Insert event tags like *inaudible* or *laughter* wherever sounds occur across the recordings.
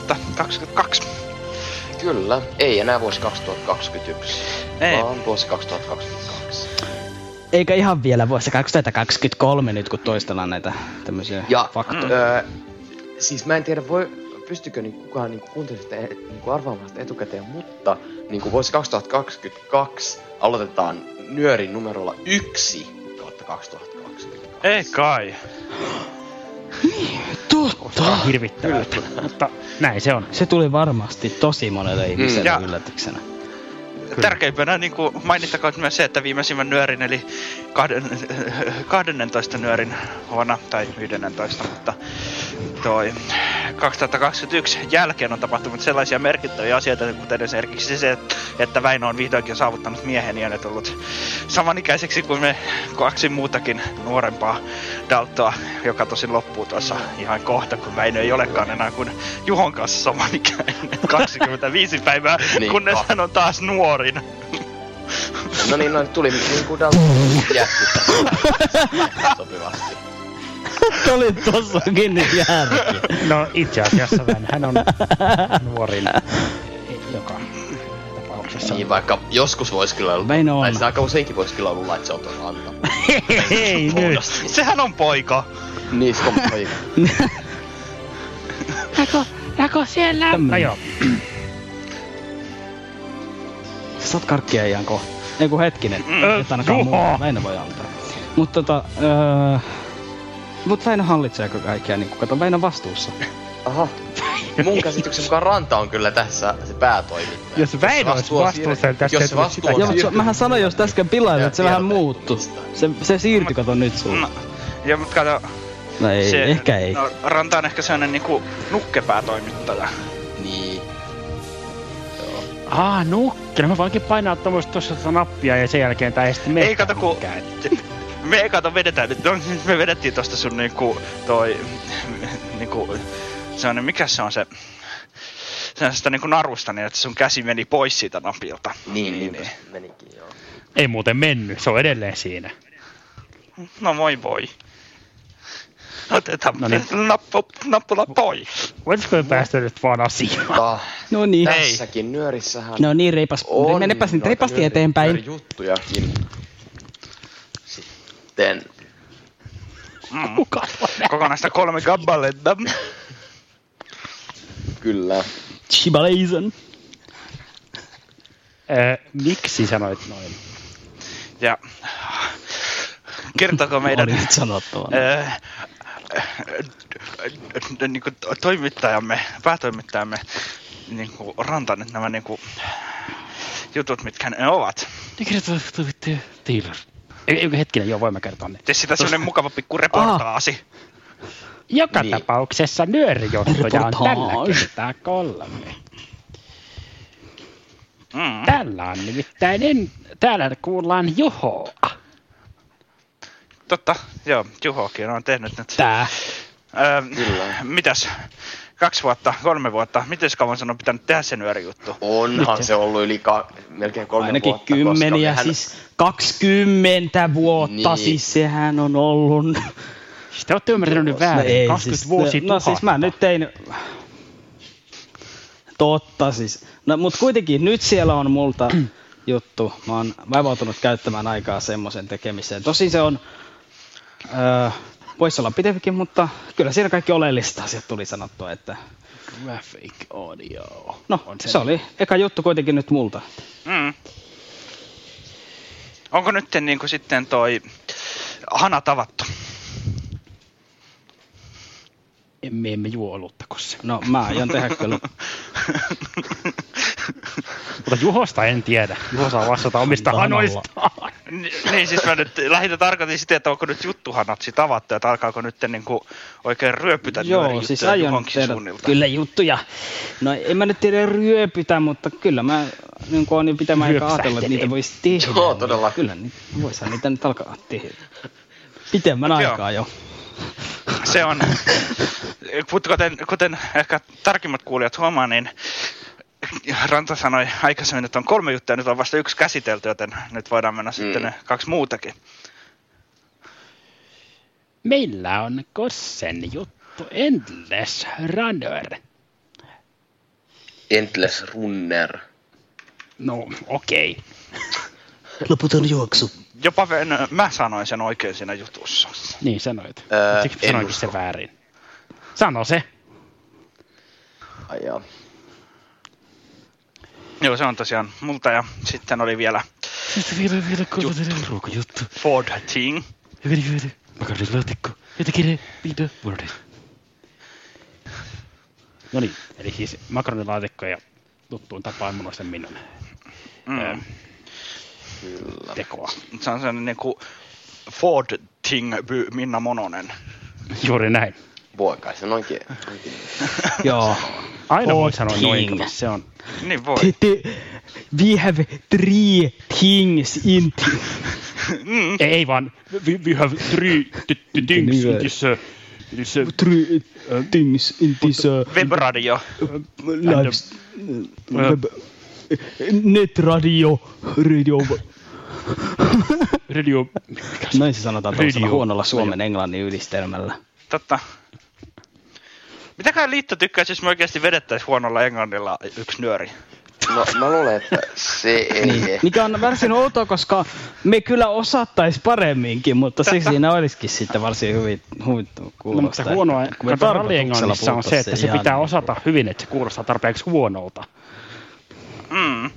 2022. Kyllä, ei enää vuosi 2021, Ei. vaan vuosi 2022. Eikä ihan vielä vuosi 2023 nyt, kun toistellaan näitä tämmöisiä Ja faktoja. öö, siis mä en tiedä, voi, pystykö niin kukaan niin kuuntelijoista niin arvaamaan sitä etukäteen, mutta niin kuin vuosi 2022 aloitetaan nyörin numerolla 1 kautta 2022. Ei kai. Kuulostaa hirvittävältä. Mutta näin se on. Se tuli varmasti tosi monelle ihmiselle Ja- yllätyksenä. Tärkeimpänä niin kuin mainittakoon myös se, että viimeisimmän nyörin, eli kahden, 12 nyörin vuonna, tai 11, mutta toi 2021 jälkeen on tapahtunut sellaisia merkittäviä asioita, kuten esimerkiksi se, että Väinö on vihdoinkin saavuttanut miehen ja on tullut samanikäiseksi kuin me kaksi muutakin nuorempaa Daltoa, joka tosin loppuu tuossa ihan kohta, kun Väinö ei olekaan enää kuin Juhon kanssa samanikäinen. *laughs* 25 päivää, Niin, kunnes hän on taas nuorin. No niin, no tuli niin kuin Dalton jätti sopivasti. Oli tossakin nyt järki. No itse asiassa Vän, hän on nuorin joka tapauksessa. Niin vaikka joskus voisi kyllä olla, Väinö on. tai siis aika useinkin voisi kyllä olla, että se on antaa. Hei nyt! Sehän on poika. Niin, se on poika. *laughs* No joo, saat karkkia ihan kohta. Ei kun hetkinen. Mm. Et ainakaan Juha. muuta. Väinö voi antaa. Mutta tota... Öö, mut Väinö hallitseeko kaikkia? Niin kato, Väinö vastuussa. Aha. Mun käsityksen mukaan Ranta on kyllä tässä se päätoimittaja. Jos Väinö olisi vastuussa, niin tästä jos vastuu sitä- Joo, mutta mähän sanoin just äsken pilaille, että se vähän muuttu. Se, se siirtyi, kato nyt sulla. No, ja mutta kato, No ei, se, ehkä ei. No, Ranta on ehkä sellainen niinku nukkepäätoimittaja. Niin. Aa, nukkeli. Mä voinkin painaa tuommoista tuossa tota nappia ja sen jälkeen tää ei sitten mene. Ei kato kun... *laughs* Me ei kato vedetään nyt. No, siis *laughs* me vedettiin tosta sun niinku toi... *laughs* Niinku... Sellainen, mikä se on se... Sellaisesta niinku narusta niin, että sun käsi meni pois siitä napilta. Niin, niin, niin. menikin joo. Ei muuten mennyt, se on edelleen siinä. No voi voi. Otetaan No niin. nappu, nappula pois. Voisiko me päästä nyt vaan asiaan? Mutta No niin. Tässäkin nyörissähän No niin, reipas. on Menepäs nyt noita reipasti nyöri- eteenpäin. nyörijuttujakin. Sitten Mm. Kokonaista kolme gabbaletta. kyllä. Shibaleison. Öö, miksi sanoit noin? Ja kertooko meidän Oli nyt sanottava. öö, niin kuin toimittajamme, päätoimittajamme niin kuin Ranta nyt nämä niin kuin, jutut, mitkä ne ovat. Eikö hetkinen, joo, voin mä kertoa ne. Tee sitä semmonen mukava pikku reportaasi. Joka Niin. tapauksessa nyörijuttuja on tällä kertaa kolme. Mm. Tällä on nimittäin, en, täällä kuullaan Juhoa. Totta, joo, Juhokin on tehnyt nyt. Tää. Öö, Kyllä. mitäs? Kaksi vuotta, kolme vuotta, miten kauan sen on pitänyt tehdä se nyörijuttu? Onhan se ollut yli ka- melkein kolme Ainakin vuotta. koska kymmeniä, hän- siis 20 vuotta, Niin. siis sehän on ollut. Te olette ymmärtänyt nyt väärin. 20 siis, vuosi No siis mä nyt tein... Totta siis. No mut kuitenkin nyt siellä on multa juttu. Mä oon vaivautunut käyttämään aikaa semmoisen tekemiseen. Tosin se on... Öö, voisi olla pitempikin, mutta kyllä siellä kaikki oleelliset asiat tuli sanottua, että... Graphic audio. No, On se oli eka juttu kuitenkin nyt multa. Mm. Onko nyt niin kuin sitten toi hanat avattu. Emme, emme juo olutta kossa. No mä aion tehdä kyllä. *laughs* Mutta Juhosta en tiedä. Juho saa vastata omista hanoistaan. Ni- niin siis mä nyt lähinnä tarkoitin sitä, että onko nyt juttuhanat sit avattu, että alkaako nyt niinku oikein ryöpytä Joo, siis aion tehdä suunnilta. kyllä juttuja. No en mä nyt tiedä ryöpytä, mutta kyllä mä niin kuin on jo pitämään aika ajatellut, että niitä voisi tehdä. Joo, niin todella. Kyllä, niin voisihan niitä nyt alkaa tehdä. Pitemmän aikaa jo. Se on, mutta kuten, kuten ehkä tarkimmat kuulijat huomaa, niin Ranta sanoi aikaisemmin, että on kolme juttua, nyt on vasta yksi käsitelty, joten nyt voidaan mennä sitten Mm. ne kaksi muutakin. Meillä on Kossen juttu Endless Runner. Endless Runner. No, okei. Loputon juoksu. Jopa Ven- mä sanoin sen oikein siinä jutussa. Niin sanoit. Öö, Siksi sanoinkin se väärin. Sano se. Ai jaa. Joo, se on tosiaan multa ja sitten oli vielä Vielä, vielä, vielä, ruokajuttu. Ford Thing. Hyvin, hyvin. Makaronilaatikko. Jotenkin video vuoden. No niin, eli siis makaronilaatikko ja tuttuun tapaan munoisten minun Mm. Kyllä. tekoa. Se on sellainen niinku Ford Thing by Minna Mononen. Juuri näin. Voi kai se noinkin. noinkin. *laughs* Joo. Aina voi sanoa noin, se on. Niin voi. We have three things in Mm. Ei, vaan, we, we have three things in this, uh, this uh, three things in this uh, Webradio. lives, web, netradio, radio. radio, Näin se sanotaan tuollaisella huonolla suomen englannin yhdistelmällä. Totta. Mitäkään liitto tykkäisi, jos me oikeasti vedettäisiin huonolla englannilla yksi nyöri? No mä luulen, että se ei. Niin, mikä on varsin outoa, koska me kyllä osattais paremminkin, mutta se siinä olisikin sitten varsin hyvin huvittava no, kuulostaa. mutta se huonoa, että kun me rallienglannissa on se, että puhuttaisiin se pitää ihan- osata hyvin, että se kuulostaa tarpeeksi huonolta. Mm.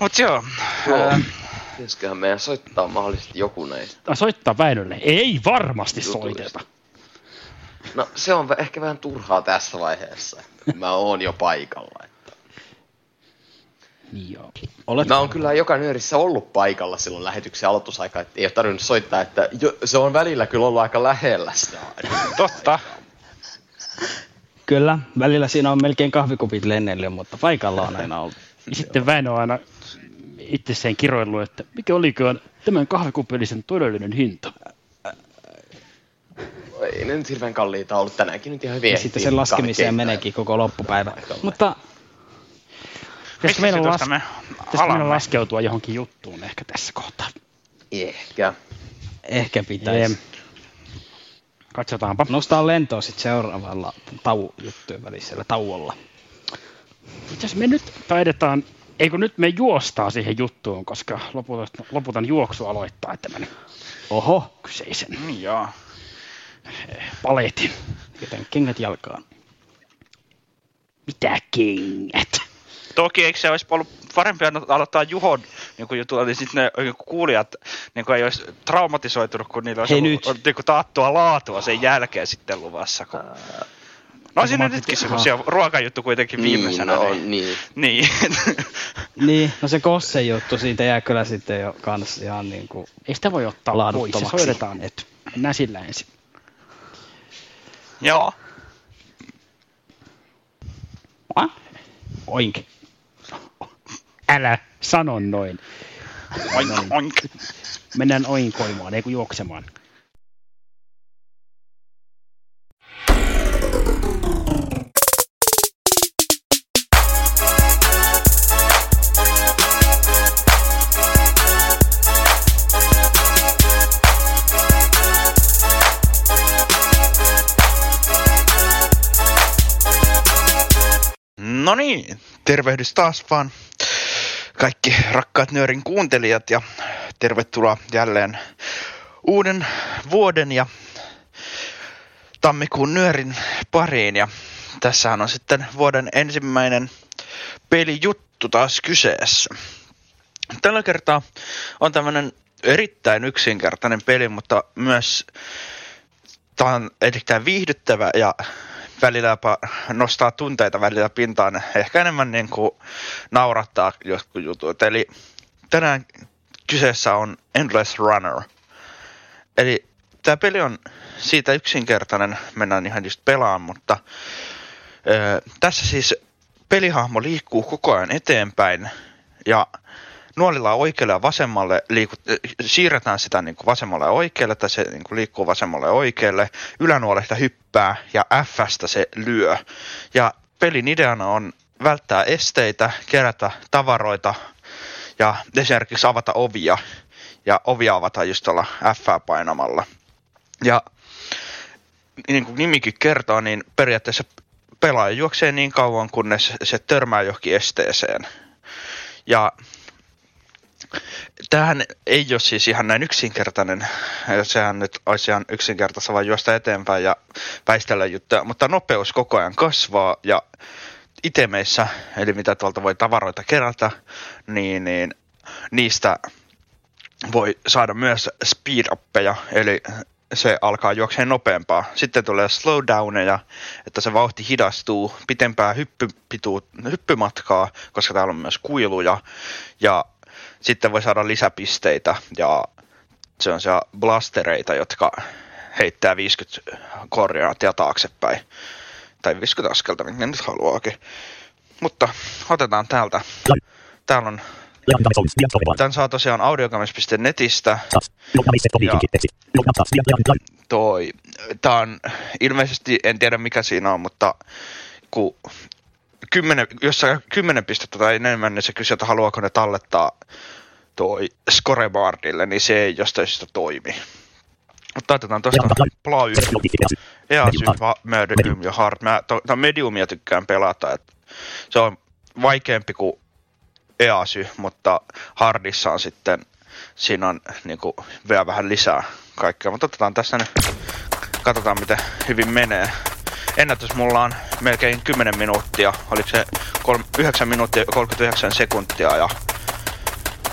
Mut joo. Ää, Pitäisiköhän meidän soittaa mahdollisesti joku näistä? Soittaa Väinölle. Ei varmasti Jutuista. soiteta. No se on ehkä vähän turhaa tässä vaiheessa. Mä oon jo paikalla. Että. Niin joo. Olet Mä oon kyllä joka nyörissä ollut paikalla silloin lähetyksen aloitusaikaa, että ei ole tarvinnut soittaa, että jo, se on välillä kyllä ollut aika lähellä sitä. totta. Kyllä, välillä siinä on melkein kahvikupit lennellyt, mutta paikalla on aina ollut. Sitten Väinö on aina itsessään kiroillut, että mikä olikaan tämän kahvikupillisen todellinen hinta. Ei ne nyt hirveän kalliita ollut tänäänkin nyt ihan hyvin. Ja sitten sen laskemiseen meneekin koko loppupäivä. Mutta Pitäisikö meidän, las... me meidän laskeutua johonkin juttuun ehkä tässä kohtaa? Ehkä. ehkä pitäisi. Em, Katsotaanpa. Nostaa lentoa sitten seuraavalla tau juttujen välisellä tauolla. Asiassa me nyt taidetaan, eikö nyt me juostaa siihen juttuun, koska loputan, loputan juoksu aloittaa tämän Oho, kyseisen Niin joo. paletin. joten kengät jalkaan. Mitä kengät? Toki eikö se olisi ollut parempi alo- aloittaa Juhon niin kuin jutulla, niin sitten ne niin kuin kuulijat niin kuin ei olisi traumatisoitunut, kun niillä olisi Hei ollut, nyt. niin kuin taattua laatua sen jälkeen sitten luvassa. Kun... No siinä nytkin semmoisia ruokajuttu kuitenkin viimeisenä. Niin, no, niin. niin. niin. *laughs* Niin, no se Kosse juttu, siitä jää kyllä sitten jo kans ihan niinku Ei sitä voi ottaa pois, se soitetaan nyt. Mennään sillä ensin. Joo. Ah? Oink. Älä sano noin. Oink, oink. Mennään oinkoimaan, ei kun juoksemaan. No niin, tervehdys taas vaan kaikki rakkaat Nöörin kuuntelijat ja tervetuloa jälleen uuden vuoden ja tammikuun Nöörin pariin. Ja tässähän on sitten vuoden ensimmäinen pelijuttu taas kyseessä. Tällä kertaa on tämmöinen erittäin yksinkertainen peli, mutta myös tämä on erittäin viihdyttävä ja välillä jopa nostaa tunteita välillä pintaan. Ehkä enemmän niin kuin naurattaa jotkut jutut. Eli tänään kyseessä on Endless Runner. Eli tämä peli on siitä yksinkertainen, mennään ihan just pelaan, mutta ö, tässä siis pelihahmo liikkuu koko ajan eteenpäin ja nuolilla oikealle ja vasemmalle liikut, siirretään sitä niin kuin vasemmalle ja oikealle, että se niin kuin liikkuu vasemmalle ja oikealle. Ylänuolesta hyppää ja Fstä se lyö. Ja pelin ideana on välttää esteitä, kerätä tavaroita ja esimerkiksi avata ovia. Ja ovia avataan just tuolla F painamalla. Ja niin kuin nimikin kertoo, niin periaatteessa pelaaja juoksee niin kauan, kunnes se törmää johonkin esteeseen. Ja tämähän ei ole siis ihan näin yksinkertainen. Sehän nyt olisi ihan yksinkertaista vaan juosta eteenpäin ja väistellä juttuja, mutta nopeus koko ajan kasvaa ja itemeissä, eli mitä tuolta voi tavaroita kerätä, niin, niin niistä voi saada myös speed uppeja, eli se alkaa juokseen nopeampaa. Sitten tulee slowdowneja, että se vauhti hidastuu, pitempää hyppypitu, hyppymatkaa, koska täällä on myös kuiluja. Ja sitten voi saada lisäpisteitä ja se on se blastereita, jotka heittää 50 koordinaattia taaksepäin. Tai 50 askelta, minkä nyt haluaakin. Mutta otetaan täältä. Täällä on Tän saa tosiaan audiogames.netistä. Ja toi, tää on ilmeisesti, en tiedä mikä siinä on, mutta kun kymmenen, jos sä kymmenen pistettä tai enemmän, niin se kysyy, että haluaako ne tallettaa toi scoreboardille, niin se ei jostain syystä toimi. Mutta otetaan tuosta Plau Easy, Medium ja Hard. Mä to, Mediumia tykkään pelata, että se on vaikeampi kuin EASY, mutta Hardissa on sitten, siinä on niin kuin, vielä vähän lisää kaikkea. Mutta otetaan tässä nyt, katsotaan miten hyvin menee. Ennätys mulla on melkein 10 minuuttia, oliko se 9 minuuttia 39 sekuntia ja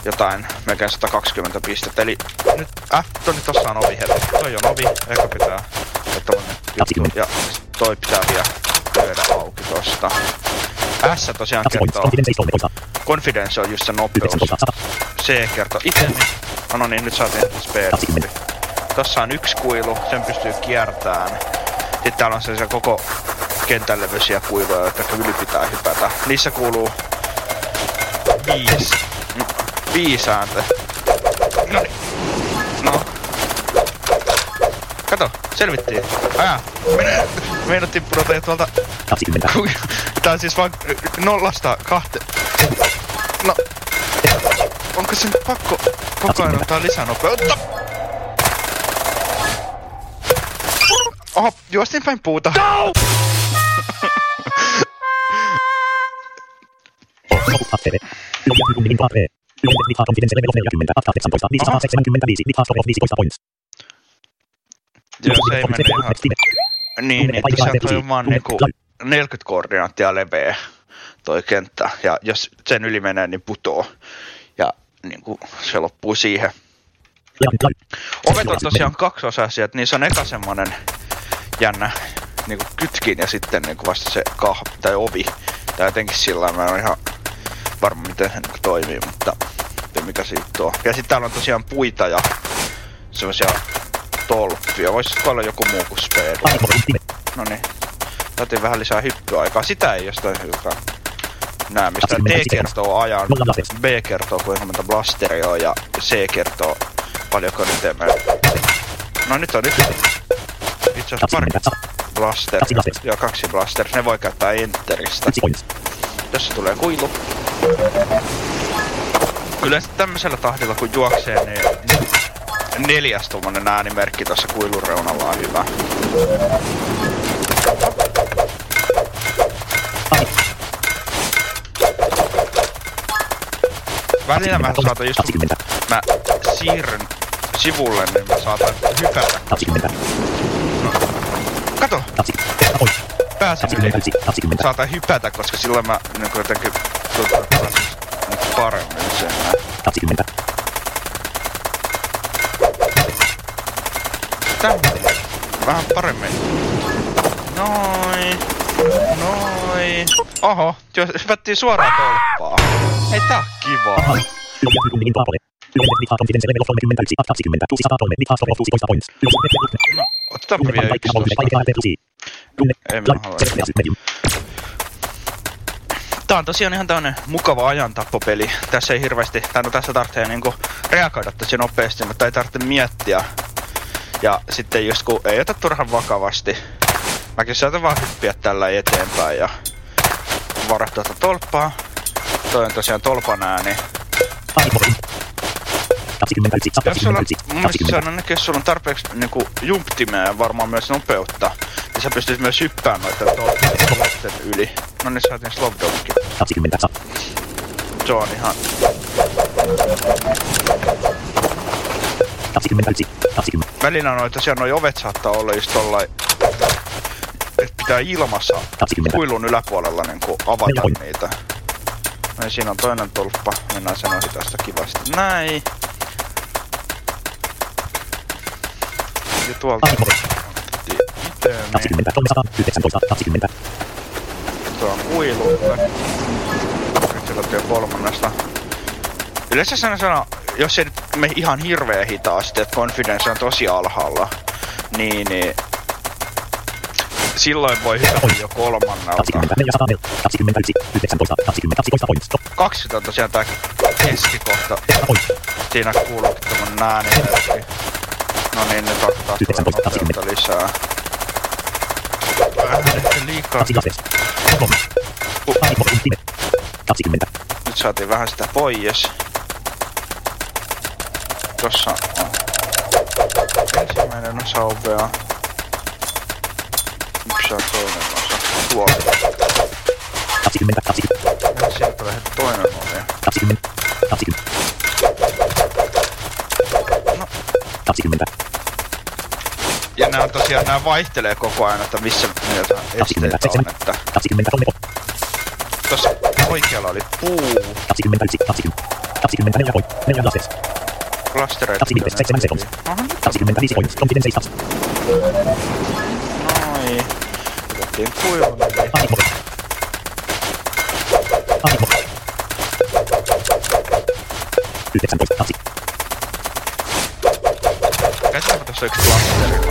jotain, melkein 120 pistettä. Eli nyt F, to, nyt tossa on ovi heti. Toi on ovi, ehkä pitää juttu. Ja toi pitää vielä lyödä auki tosta. S tosiaan kertoo. Confidence on just se nopeus. C kertoo itemi. No, no niin, nyt saatiin speed. Tossa on yksi kuilu, sen pystyy kiertämään. Sitten täällä on sellaisia koko kentän levyisiä kuiluja, jotka yli pitää hypätä. Niissä kuuluu viisi viisaante. No niin. No. Kato, selvittiin. Aja, mene. Meinattiin pudota jo tuolta... 20. Tää on siis vaan nollasta kahte... No. Onko se pakko koko ajan ottaa lisää of 15 points. Joo, se ei mene ihan... Niin, että sieltä on vaan niinku 40 koordinaattia leveä toi kenttä. Ja jos sen yli menee, niin putoo. Ja niinku se loppuu siihen. Ovet on tosiaan kaksiosaisia, että niissä on eka semmonen jännä niinku kytkin ja sitten niinku vasta se kah tai ovi. Tai jotenkin sillä mä en ihan varma miten se niinku toimii, mutta mikä se juttu on. Ja sitten täällä on tosiaan puita ja semmosia tolppia. Vois olla joku muu kuin speed. No niin. Saatiin vähän lisää hyppyaikaa. Sitä ei jostain hyvä nää, mistä D kertoo ajan, B kertoo kuinka monta blasteria on ja C kertoo paljonko nyt emme. No nyt on yksi. Itse asiassa pari blaster ja kaksi blaster. Ne voi käyttää enteristä. Tässä tulee kuilu. Yleensä tämmöisellä tahdilla kun juoksee, niin neljäs tuommoinen äänimerkki tuossa kuilun reunalla on hyvä. Välillä mä saatan just mä siirryn sivulle, niin mä saatan hypätä. pääsen yli, saatan hypätä, koska silloin mä niinku jotenkin tuntuu paremmin sen. Tämä vähän paremmin. Noin. Noin. Oho, hypättiin suoraan tolppaa. Ei tää kiva. Otetaan vielä yksi Tää on tosiaan ihan tämmönen mukava ajantappopeli. Tässä ei hirveästi, tai no tässä tarvitsee niinku reagoida tosi nopeasti, mutta ei tarvitse miettiä. Ja sitten just kun ei ota turhan vakavasti. Mäkin saatan vaan hyppiä tällä eteenpäin ja varaa tuota tolppaa. Toi on tosiaan tolpan ääni. Aavikkorin. 21 Jos sulla, 21 mun mielestä se 20 on ainakin, jos sulla on tarpeeksi niinku jumptimeä ja varmaan myös nopeutta, niin sä pystyt myös hyppäämään noiden tolppien yli. No niin saatiin slowdownkin. 20 sa. Se on ihan 21 20 välillä noita tosiaan noi ovet saattaa olla just tollai, että pitää ilmassa 20 kuilun yläpuolella niinku avata niitä. No niin, siinä on toinen tolppa. Mennään sen ohi tästä kivasti. Näin. Ja tuolta Aavikkorin. itemi. 20 319 20 Tuo on kuilulle. Nyt se löytyy kolmannesta. Yleensä sana, jos ei nyt me ihan hirveä hitaasti, että confidence on tosi alhaalla, niin, niin silloin voi hypätä jo kolmannelta. 20 400 21 19 20 12 points. Stop. 20 on tosiaan tää keskikohta. Siinä kuuluu tämmönen äänimerkki. No niin, nyt ottaa 19, nopeutta lisää. Vähän ehkä liikaa. 2 lastes. Stop. Aavikkorin time. 20 Nyt saatiin vähän sitä pois. Tossa on ensimmäinen osa ovea. Yksi on toinen osa. Tuolla. 20 20 Ja sieltä lähdet toinen ovi. 20 20 No. 20 Ja nää on tosiaan, nää vaihtelee koko ajan, että missä näitä esteitä on, että 23 tossa oikealla oli puu, 21 20 24 point 4 lastes klastereita. 27 seconds. Aha, nyt 25 points confidence stats noin. Otettiin yli. Aavikkorin. Aavikkorin. 19 2 Käsitäänkö tossa yksi klasteri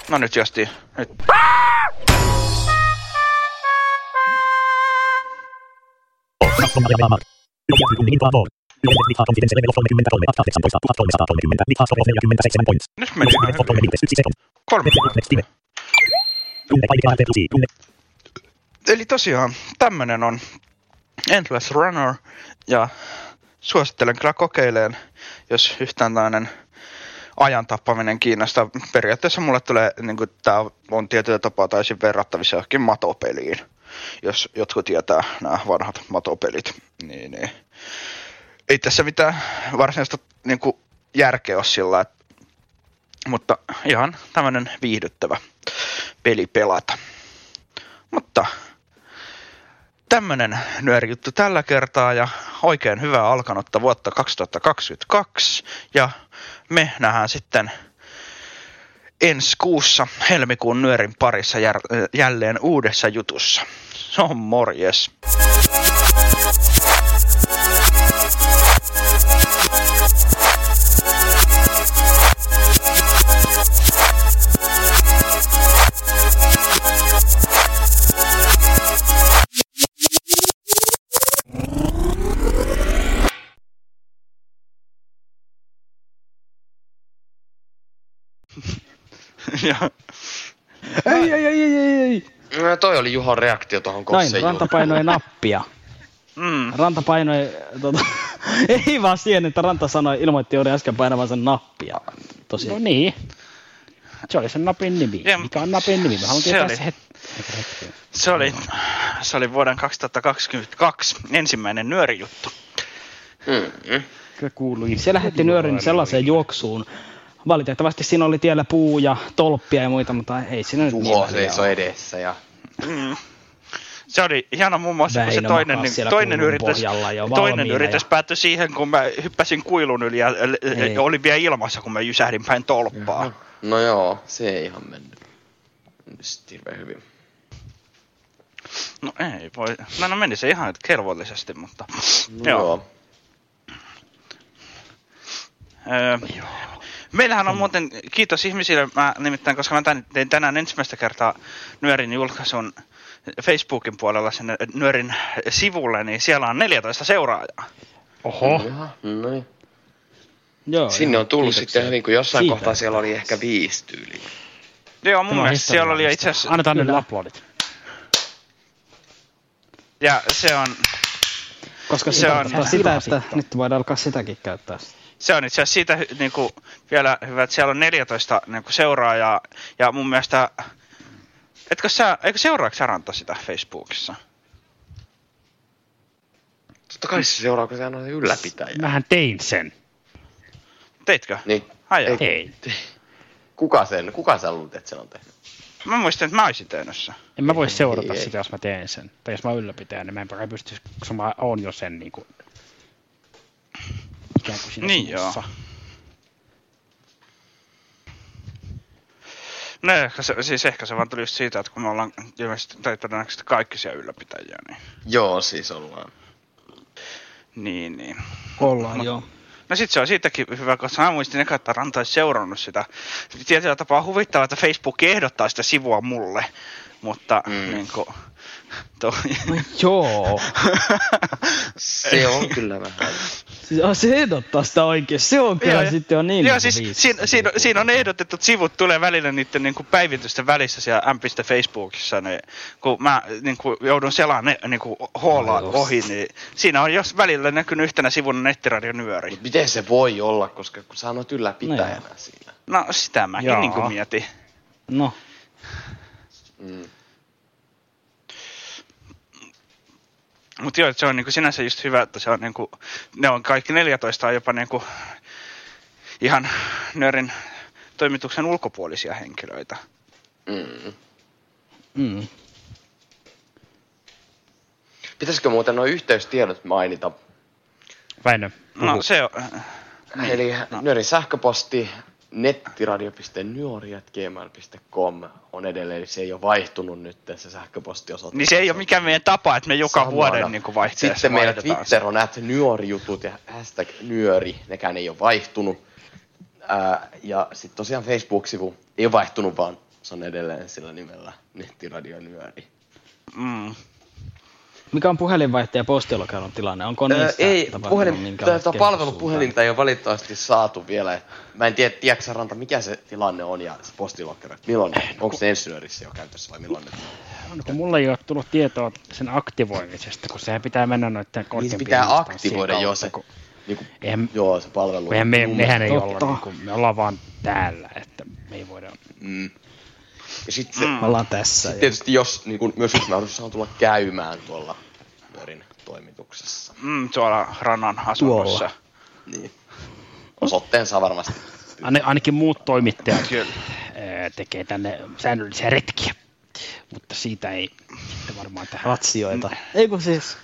ARP plus I Tunne Eli tosiaan tämmönen on Endless Runner ja suosittelen kyllä kokeileen, jos yhtään tämmöinen ajan tappaminen kiinnostaa. Periaatteessa mulle tulee, niin kuin, tää on tietyllä tapaa täysin verrattavissa johonkin matopeliin. Jos jotkut tietää nämä vanhat matopelit, niin, niin. ei tässä mitään varsinaista niin kuin, järkeä ole sillä, että, mutta ihan tämmöinen viihdyttävä peli pelata. Mutta tämmönen nyörijuttu tällä kertaa ja oikein hyvää alkanutta vuotta 2022. Ja me nähdään sitten ensi kuussa helmikuun nyörin parissa jär- jälleen uudessa jutussa. Se on morjes. Ja Ei, ei, ei, ei, ei, ei. No, toi oli Juhon reaktio tuohon Näin, kosseen ranta painoi nappia. mm, Ranta painoi tota, *laughs* Ei vaan siihen, että Ranta sanoi, ilmoitti juuri äsken painavansa nappia. Tosiaan. No niin. Se oli sen napin nimi. Ja- Mikä on napin nimi? Mä haluan Se tietää oli- se hetki. Eikä hetki. Se oli, se oli vuoden 2022 ensimmäinen nyörijuttu. Mm-hmm. Kyllä kuului. Se lähetti nyörin sellaiseen juoksuun. Valitettavasti siinä oli tiellä puu ja tolppia ja muita, mutta ei siinä nyt Tuho niin seisoo edessä ja... Mm. Se oli hieno muun muassa, kun se Väinö toinen, niin, toinen, yritys, toinen yritys ja- päättyi siihen, kun mä hyppäsin kuilun yli ja, Ei. ja oli vielä ilmassa, kun mä jysähdin päin tolppaa. No joo, se ei ihan mennyt. Sitten hirveän hyvin. No ei voi. No, no meni se ihan kelvollisesti, mutta... No Joo. joo. Öö, meillähän on muuten, kiitos ihmisille, mä nimittäin, koska mä tän- tein tänään ensimmäistä kertaa Nyörin julkaisun Facebookin puolella sen Nyörin sivulle, niin siellä on 14 seuraajaa. Oho. Jaha, no niin. Joo, Sinne joo, on tullut kiitoksia. sitten hyvin, kun jossain Siitä. kohtaa siellä oli ehkä viisi tyyliä. Joo, mun Tämä on mielestä siellä oli itse asiassa, Annetaan nyt aplodit. ja se on, Koska Se se on- tarkoittaa sitä, että nyt voidaan alkaa sitäkin käyttää. Se on itse asiassa siitä hy- niinku, vielä hyvä, että siellä on 14 niinku, seuraajaa, ja mun mielestä, etkö sä, eikö seuraako sä Ranta sitä Facebookissa? Totta kai se seuraa, kun sehän on ylläpitäjä. Mähän tein sen. Teitkö? Niin, Ai joo. Ei. *laughs* kuka sen, kuka sä luulet, että sen on tehnyt? Mä muistin, että mä olisin tehnyt sen. En mä voi seurata Ei, ei. sitä, jos mä teen sen. Tai jos mä ylläpitän, niin mä en pysty, koska mä oon jo sen niinku... Ikään kuin siinä Niin sivussa. No ehkä se, siis ehkä se vaan tuli just siitä, että kun me ollaan ilmeisesti, tai todennäköisesti kaikki siellä ylläpitäjiä, niin, Joo, siis ollaan. niin, niin. Ollaan, joo. No sit se on siitäkin hyvä, koska mä muistin eka, että Ranta olisi seurannut sitä. Tietyllä tapaa huvittavaa, että Facebook ehdottaa sitä sivua mulle, mutta Mm. mm. niin kuin, toi, No joo. Se on kyllä vähän. Siis, ah, se ehdottaa sitä oikein. Se on kyllä Joo, ja- sitten jo niin Joo, siis siinä, siinä, siinä, on ehdotettu, että sivut tulee välillä niiden niin kuin päivitysten välissä siellä m.facebookissa, niin kun mä niin kuin joudun selaan ne niin kuin hoolaan No ohi, niin siinä on jos välillä näkynyt yhtenä sivuna nettiradio nyöri. Mut miten se voi olla, koska kun sä oot ylläpitäjänä No siinä. No sitä mäkin niin kuin mietin. No, Mm. Mutta joo, se on niinku sinänsä just hyvä, että se on niinku, ne on kaikki 14 on jopa niinku ihan nörin toimituksen ulkopuolisia henkilöitä. Mm. mm. Pitäisikö muuten nuo yhteystiedot mainita? Väinö. No se on. Eli no. Nyörin sähköposti nettiradio.nyori.gmail.com on edelleen, se ei ole vaihtunut nyt se sähköpostiosoite. niin se ei ole mikään meidän tapa, että me joka Samana. vuoden niinku vaihteessa Sitten vaihdetaan Twitter on at nyörijutut ja hashtag nyöri, nekään ei ole vaihtunut. Ää, ja sitten tosiaan Facebook-sivu ei ole vaihtunut, vaan se on edelleen sillä nimellä nettiradio nyöri. Mm. Mikä on puhelinvaihtaja postilokeilun tilanne? Onko Öö, niistä ei, tapahtunut puhelin, tätä palvelupuhelinta ei ole valitettavasti saatu vielä. Mä en tiedä, tiedätkö Ranta, mikä se tilanne on ja se postilokkero. että Milloin, onko se ensi jo käytössä vai milloin ne? No, kun mulla ei ole tullut tietoa sen aktivoimisesta, kun sehän pitää mennä noiden Niin korkeimpien pitää instanssien aktivoida jo se, kun- niin kuin, Eihän, joo, se palvelu. eihän me, mehän ei olla, niin kuin, me ollaan vaan täällä, että me ei voida... Mm. Ja sitten se, Mm. Ollaan tässä. Ja... tietysti jos niin kuin, myös mahdollisuus on tulla käymään tuolla nyörin toimituksessa. Mm, tuolla rannan asunnossa. Niin. Osoitteen saa varmasti. Aine, ainakin muut toimittajat Kyllä. tekee tänne säännöllisiä retkiä, mutta siitä ei sitten varmaan tähän... Ratsioita. Ei kun siis,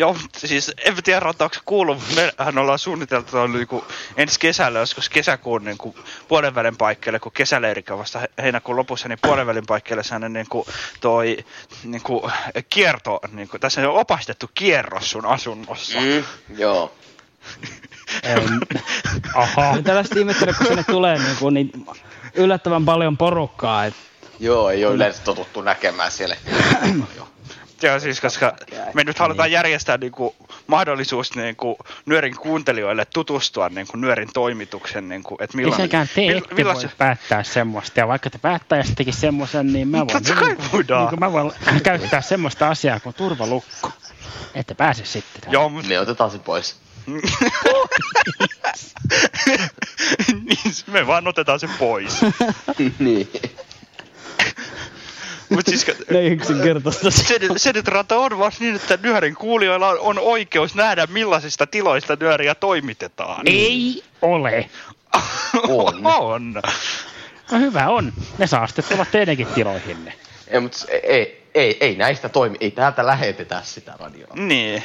Joo, siis en mä tiedä, onko se kuullut, mehän ollaan suunniteltu on niinku ensi kesällä, joskus kesäkuun niinku puolen välin paikkeille, kun kesäleirikä vasta he- heinäkuun lopussa, niin puolen välin paikkeille sellainen niinku toi niinku kierto, niinku, tässä on opastettu kierros sun asunnossa. Mm, joo. Aha, tällaista ihmettele, kun sinne tulee niin, kuin, niin yllättävän paljon porukkaa. Et, Joo, ei ole yleensä totuttu näkemään siellä. *clears throat* Joo. Siis koska me nyt halutaan järjestää niinku mahdollisuus niinku nyörin kuuntelijoille tutustua niinku nyörin toimituksen, niinku, että ei milloin... sekään te mill- ette milloin voi se- päättää semmoista, ja vaikka te päättäjäsittekin semmoisen, niin mä voin, Totta kai niin kuin- niin kuin mä voin käyttää semmoista asiaa kuin turvalukko. Ette pääse sitten. Joo, mutta Me otetaan se pois. *laughs* niin, me vaan otetaan se pois. *laughs* niin. Mut siis, Ne yksinkertaista. *laughs* se, se nyt rata on vaan niin, että nyörin kuulijoilla on, on oikeus nähdä millaisista tiloista nyöriä toimitetaan. Ei ole. *laughs* On. on. No hyvä on. Ne saa sitten tulla teidänkin tiloihinne. Ei, mutta ei, ei, ei näistä toimi. Ei täältä lähetetä sitä radioa. Niin.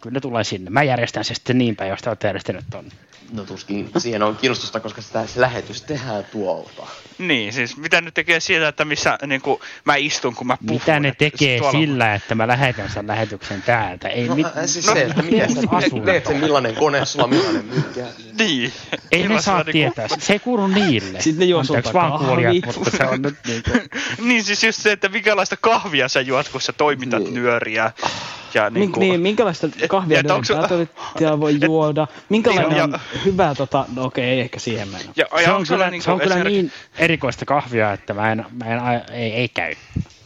Kyllä ne tulee sinne. Mä järjestän se sitten niin päin, jos te olette järjestänyt ton. No tuskin siihen on kiinnostusta, koska sitä, se lähetys tehdään tuolta. Niin, siis mitä ne tekee siitä, että missä niin kuin, mä istun, kun mä puhun. Mitä ne että tekee tuolla- sillä, että mä lähetän sen lähetyksen täältä? Ei No, mit... äh, siis no, se, että miten *laughs* sä teet sen, on. millainen kone sulla, millainen mykkä. Niin. Ei ne saa niinku- tietää. Se ei kuulu niille. Sitten ne juo Anteeksi sulta vaan kuulijat, mutta se on nyt niinku... *laughs* niin siis just se, että minkälaista kahvia sä juot, kun sä toimitat Niin. nyöriä. Ja Niin, niinku, niin, minkälaista *laughs* kahvia että onks- päätoimittaja voi *laughs* juoda? Minkälainen Niin, on ja- hyvää tota, no okei, ei ehkä siihen mennä. ja, ja Se on kyllä, niinku se on kyllä esimerkiksi- niin erikoista kahvia, että mä en, mä en ei, ei käy.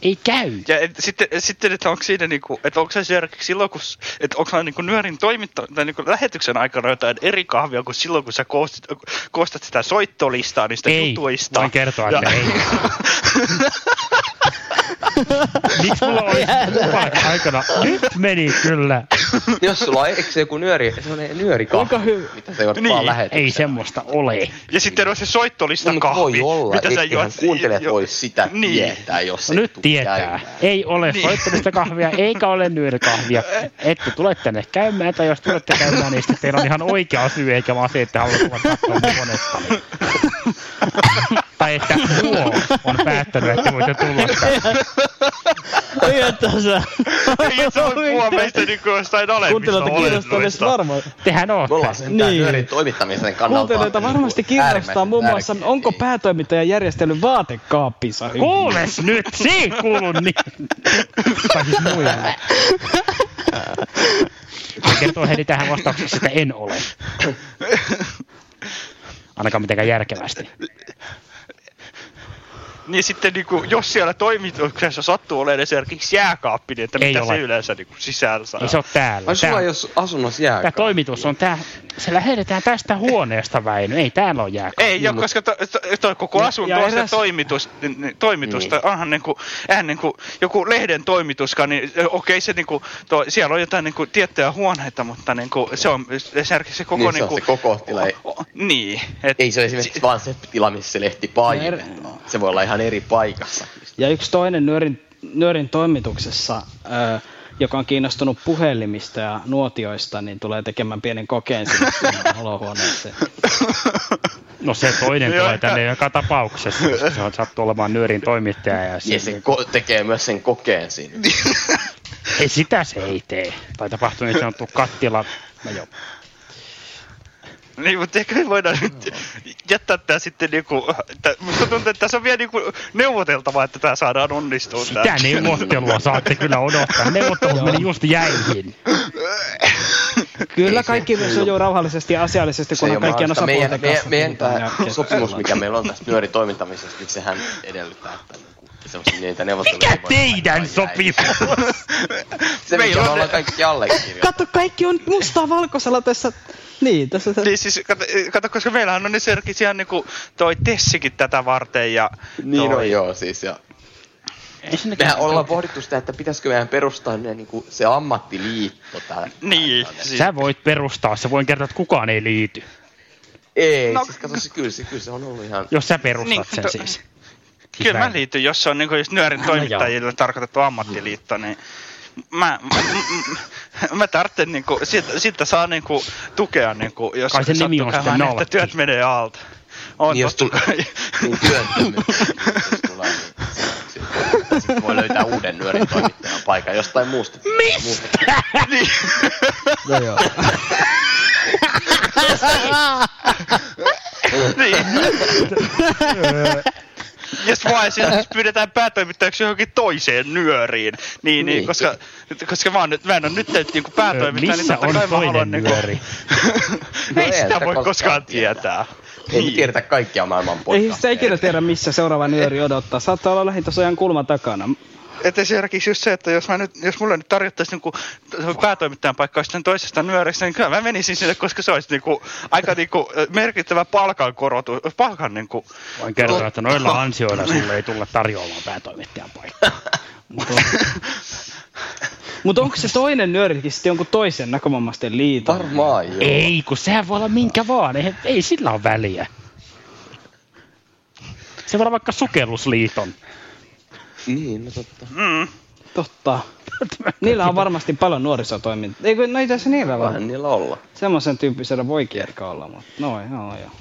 Ei käy. Ja et, sitten, sitten, että onko siinä niinku, että onko se esimerkiksi silloin, kun, että onko niinku nyörin toimitta, tai niinku lähetyksen aikana jotain eri kahvia kuin silloin, kun sä koostit, koostat sitä soittolistaa niistä Ei, jutuista. voin kertoa, että Ja- ei. *laughs* Miksi mulla oli kuvan aikana? Nyt meni kyllä. Jos sulla on, eikö se joku nyöri, semmoinen nyörikahvi, Kuinka hyvä? mitä sä juot Niin, vaan? Ei semmoista ole. Ja sitten on se soittolista No, kahvi, voi olla, mitä sä juot. kuuntelijat jo- voi sitä niin. tietää, jos No nyt tietää. käymään. Ei ole Niin. soittamista kahvia, eikä ole nyörikahvia. Ette tule tänne käymään, tai jos tulette käymään, niin sitten teillä on ihan oikea syy, eikä vaan se, että haluat tulla katsomaan mun konetta. Tai että tuo on päättänyt, että voitte tulla tänne. Ei, että sä... Ei sä voi puhua meistä niinku jostain alemmista Kuuntelijoita kiinnostaa edes varmaan. Tehän Me ootte. ollaan sentään Niin. nyörin toimittamisen kannalta. Kuuntelijoita varmasti kiinnostaa muun muassa, onko päätoimittaja järjestänyt vaatekaappinsa hyvin. Kuules nyt, se ei kuulu niin. tai siis muille. Se kertoo heti tähän vastauksessa, että en ole. Ainakaan mitenkään järkevästi. Niin sitten niinku, jos siellä toimituksessa sattuu olemaan esimerkiksi jääkaappi, niin että Ei mitä ole. se yleensä niinku sisällä saa. Ei se ole täällä. Ai sulla Tää, ei ole asunnossa tää jääkaappi. toimitus on tää, se lähetetään tästä huoneesta Väinö. Ei täällä ole jääkaappi. Ei Niin, ole, mut- koska to, to, toi koko Ja- asunto ja on se eräs- toimitus, niin, niin, toimitusta, Niin. onhan niinku, eihän niinku, joku lehden toimituskaan, niin okei se niinku, toi, siellä on jotain niinku tiettyjä huoneita, mutta niinku, se on esimerkiksi se koko Niin, se on niinku, se koko tila. Ei- o- o- niin, et, Ei se ole esimerkiksi vaan se tila, missä se lehti painetaan. Se voi olla ihan eri paikassa. Ja yksi toinen nyörin, nyörin toimituksessa, ö, joka on kiinnostunut puhelimista ja nuotioista, niin tulee tekemään pienen kokeen sinne sinne olohuoneeseen. No se toinen Joo, tulee tänne joka tapauksessa, koska se on sattu olemaan nyörin toimittaja. Ja Ja se, se ko- tekee myös sen kokeen siinä. ei sitä se ei tee. Tai tapahtuu niin sanottu kattila. No joo. Niin, mutta ehkä me voidaan nyt jättää tää sitten niinku, että musta tuntuu, että tässä on vielä niinku neuvoteltavaa, että tää saadaan onnistua. Sitä tää. neuvottelua saatte kyllä odottaa. Neuvottelut meni just jäihin. Kyllä kaikki sujuu rauhallisesti ja asiallisesti, kun ole kaikkien osapuolten meidän, kanssa meidän, meidän tämä sopimus, mikä *laughs* meillä on tästä nyörin toimintamisesta, niin sehän edellyttää, että semmoisia niitä neuvotteluja Mikä teidän sopimus? *laughs* Se, mikä me on- ollaan kaikki allekirjoittanut. Kato, kaikki on mustaa valkoisella tässä. Niin, tässä. Niin siis, kato, kato, koska meillähän on esimerkiksi ihan niinku toi Tessikin tätä varten ja Niin toi, on joo, siis ja mehän ollaan pohdittu sitä, että pitäisikö meidän perustaa ne, niinku, se ammattiliitto tää. Niin, siis, Sä voit perustaa, se voin kertoa, että kukaan ei liity. Ei, No- siis kato, se, kyllä, se, kyllä se on ollut ihan... Jos sä perustat Niin, sen to- siis. Kyllä mä Väinö. liityn, jos se on niinku just nyörin No toimittajille tarkoitettu ammattiliitto, niin mä, mä, mä, mä tarvitsen niinku, siitä, siitä saa niinku tukea niinku, jos Kai sen nimi on sitten käymään, että Nalkki. työt menee alta. On Niin, jos totta tul- kai. niin tulee, niin sitten sit voi löytää uuden nyörin toimittajan paikan jostain muusta. Mistä? niin. *laughs* No joo. *laughs* niin. *laughs* Ja sitten vaan esimerkiksi pyydetään päätoimittajaksi johonkin toiseen nyöriin. Niin, niin. Niin. koska, koska mä, oon nyt, mä en ole nyt niinku päätoimittaja, niin Missä totta on kai mä toinen haluan niinku... nyöri? *laughs* No Ei ei sitä voi koskaan tietää. tietää. Ei Niin. niin. tiedetä kaikkia maailman Ei podcasteja. sitä ikinä tiedä, missä seuraava nyöri odottaa. Saattaa olla lähin tuossa ihan kulman takana. Et esimerkiksi just se, että jos, mä nyt, jos mulle nyt tarjottaisiin niinku päätoimittajan paikka sitten toisesta nyörestä, niin kyllä mä menisin sinne, koska se olisi niinku, aika niinku merkittävä palkankorotus, palkan niinku, Voin kertoa, että noilla ansioilla sulle ei tulla tarjoamaan päätoimittajan paikkaa. Mutta onko se toinen nyörikin sitten jonkun toisen näkövammaisten liiton? Varmaan joo. Ei, kun sehän voi olla minkä vaan, ei, ei sillä ole väliä. Se voi olla vaikka sukellusliiton. Niin, no totta. mm, Totta. *laughs* Niillä on varmasti paljon nuorisotoimintaa. Eikö, no itse asiassa niillä vaan. Vähän niillä olla. Semmoisen tyyppisellä voikin ehkä olla, mutta noin, joo, joo.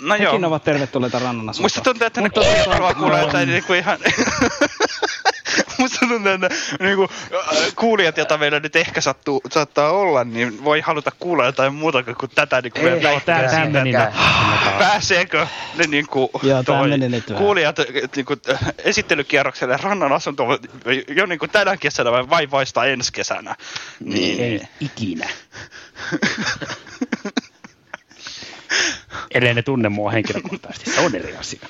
No joo. Hekin ovat tervetulleita rannan asuntoon. Musta tuntuu, että ne kuulijat kuulla no, jotain niinku ihan... *laughs* Musta tuntuu, että niinku, äh, kuulijat, joita meillä nyt ehkä sattuu, saattaa olla, niin voi haluta kuulla jotain muuta kuin tätä niinku Ei, meidän Joo, tää, tää meni. *laughs* Pääseekö ne niinku, Joo, tää toi meni nyt vähän. kuulijat niinku, äh, esittelykierrokselle rannan asunto jo niinku tänä kesänä vai vaivaista ensi kesänä? Niin, Ei ikinä. *laughs* Ellei ne tunne mua henkilökohtaisesti, se on eri asia.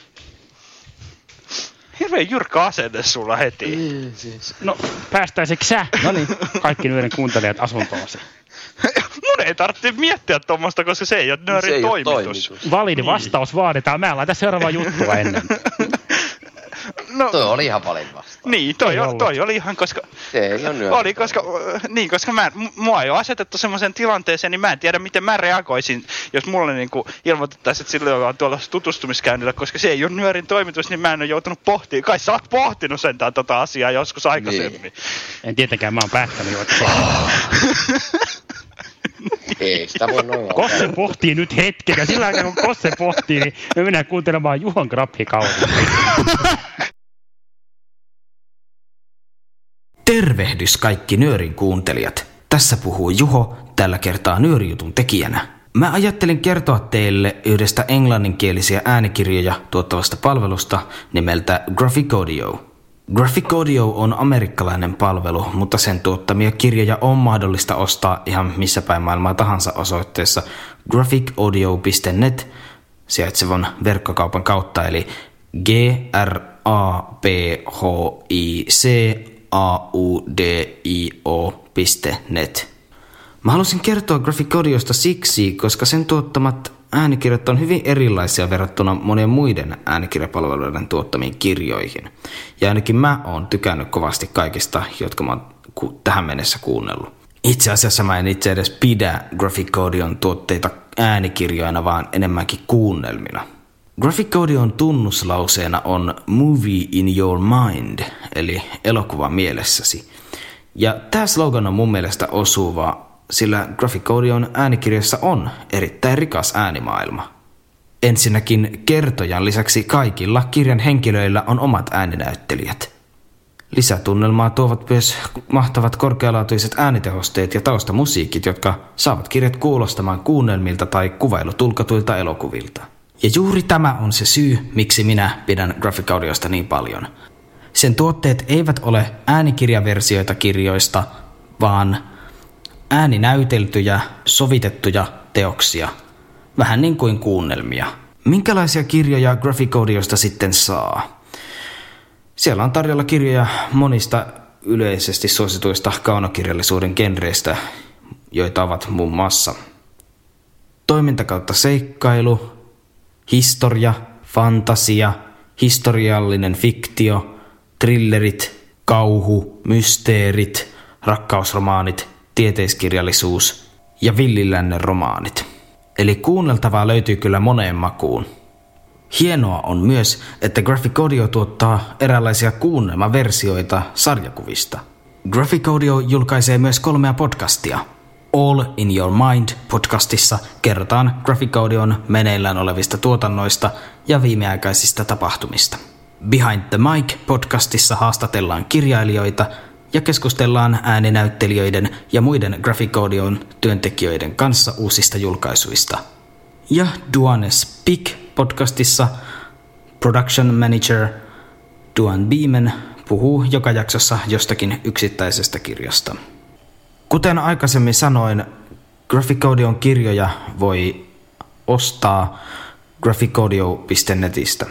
hirveän jyrkkä asenne sulla heti. Niin, siis. No, päästäisikö sä No niin. kaikki nyören kuuntelijat asuntoosi? Mun ei tarvitse miettiä tuommoista, koska se ei ole nöörin Se ei toimitus. toimitus. Validi vastaus vaaditaan. Mä laitan seuraavaa juttua ennen. No, Toi oli ihan valin vasta. niin, toi, Ei oli, ollut. toi oli ihan, koska Se ei ole nyöri. Oli, koska, niin, koska mä, mua ei ole asetettu semmoiseen tilanteeseen, niin mä en tiedä, miten mä reagoisin, jos mulle niin kuin ilmoitettaisiin, että silloin on tuolla tutustumiskäynnillä, koska se ei ole nyörin toimitus, niin mä en ole joutunut pohtimaan. Kai sä oot pohtinut sentään tota asiaa joskus aikaisemmin. Niin. En tietenkään, mä oon päättänyt jo, että. *laughs* Ei sitä voi noin. Kosse pohtii nyt hetken, ja sillä aikaa kun Kosse pohtii, niin me mennään kuuntelemaan Juhon Graphikautta. *laughs* Tervehdys kaikki nyörin kuuntelijat. Tässä puhuu Juho, tällä kertaa nyörijutun tekijänä. Mä ajattelin kertoa teille yhdestä englanninkielisiä äänikirjoja tuottavasta palvelusta nimeltä Graphic Audio. Graphic Audio on amerikkalainen palvelu, mutta sen tuottamia kirjoja on mahdollista ostaa ihan missä päin maailmaa tahansa osoitteessa graphicaudio.net sijaitsevan verkkokaupan kautta, eli g r a p h i c a u d i o.net. Mä halusin kertoa Graphic Audiosta siksi, koska sen tuottamat äänikirjat on hyvin erilaisia verrattuna monien muiden äänikirjapalveluiden tuottamiin kirjoihin. Ja ainakin mä oon tykännyt kovasti kaikista, jotka mä oon ku- tähän mennessä kuunnellut. Itse asiassa mä en itse edes pidä Graphic Audion tuotteita äänikirjoina, vaan enemmänkin kuunnelmina. Graphic Audion tunnuslauseena on Movie in your mind, eli elokuva mielessäsi. Ja tämä slogan on mun mielestä osuva, sillä Graphic Audion äänikirjassa on erittäin rikas äänimaailma. Ensinnäkin kertojan lisäksi kaikilla kirjan henkilöillä on omat ääninäyttelijät. Lisätunnelmaa tuovat myös mahtavat korkealaatuiset äänitehosteet ja taustamusiikit, jotka saavat kirjat kuulostamaan kuunnelmilta tai kuvailutulkatuilta elokuvilta. Ja juuri tämä on se syy, miksi minä pidän Graphic Audiosta niin paljon. Sen tuotteet eivät ole äänikirjaversioita kirjoista, vaan ääninäyteltyjä, sovitettuja teoksia. Vähän niin kuin kuunnelmia. Minkälaisia kirjoja Graphic Audiosta sitten saa? Siellä on tarjolla kirjoja monista yleisesti suosituista kaunokirjallisuuden genreistä, joita ovat muun muassa toimintakautta seikkailu, historia, fantasia, historiallinen fiktio, thrillerit, kauhu, mysteerit, rakkausromaanit, tieteiskirjallisuus ja villilännen romaanit. Eli kuunneltavaa löytyy kyllä moneen makuun. Hienoa on myös, että Graphic Audio tuottaa eräänlaisia kuunnelmaversioita sarjakuvista. Graphic Audio julkaisee myös kolmea podcastia. All in Your Mind podcastissa kerrotaan Graphic Audion meneillään olevista tuotannoista ja viimeaikaisista tapahtumista. Behind the Mic podcastissa haastatellaan kirjailijoita ja keskustellaan ääninäyttelijöiden ja muiden Graphic Audion työntekijöiden kanssa uusista julkaisuista. Ja Duane Speak podcastissa production manager Duan Beeman puhuu joka jaksossa jostakin yksittäisestä kirjasta. Kuten aikaisemmin sanoin, Graphic Audion kirjoja voi ostaa graphicaudio.netistä.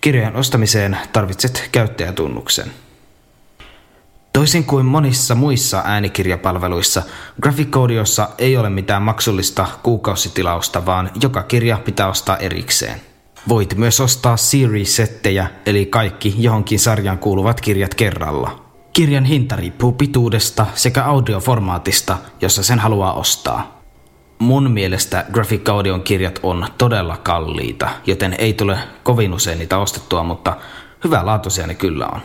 Kirjojen ostamiseen tarvitset käyttäjätunnuksen. Toisin kuin monissa muissa äänikirjapalveluissa, Graphic-audiossa ei ole mitään maksullista kuukausitilausta, vaan joka kirja pitää ostaa erikseen. Voit myös ostaa series-settejä, eli kaikki johonkin sarjaan kuuluvat kirjat kerralla. Kirjan hinta riippuu pituudesta sekä audioformaatista, jossa sen haluaa ostaa. Mun mielestä Graphic Audion kirjat on todella kalliita, joten ei tule kovin usein niitä ostettua, mutta hyvälaatuisia ne kyllä on.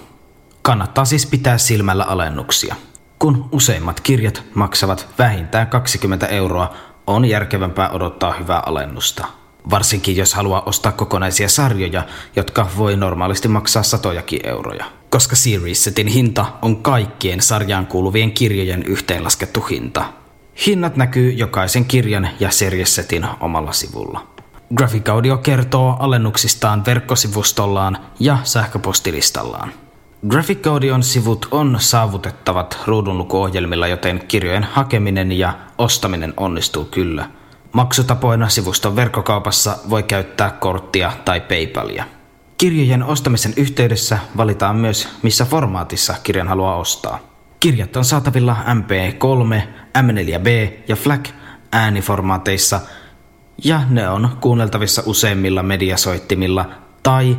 Kannattaa siis pitää silmällä alennuksia. Kun useimmat kirjat maksavat vähintään 20 euroa, on järkevämpää odottaa hyvää alennusta. Varsinkin jos haluaa ostaa kokonaisia sarjoja, jotka voi normaalisti maksaa satojakin euroja. Koska Series Setin hinta on kaikkien sarjaan kuuluvien kirjojen yhteenlaskettu hinta. Hinnat näkyy jokaisen kirjan ja Series Setin omalla sivulla. Graphic Audio kertoo alennuksistaan verkkosivustollaan ja sähköpostilistallaan. Graphic Audion sivut on saavutettavat ruudunlukuohjelmilla, joten kirjojen hakeminen ja ostaminen onnistuu kyllä. Maksutapoina sivuston verkkokaupassa voi käyttää korttia tai PayPalia. Kirjojen ostamisen yhteydessä valitaan myös, missä formaatissa kirjan haluaa ostaa. Kirjat on saatavilla MP3, M4B ja FLAC ääniformaateissa ja ne on kuunneltavissa useimmilla mediasoittimilla tai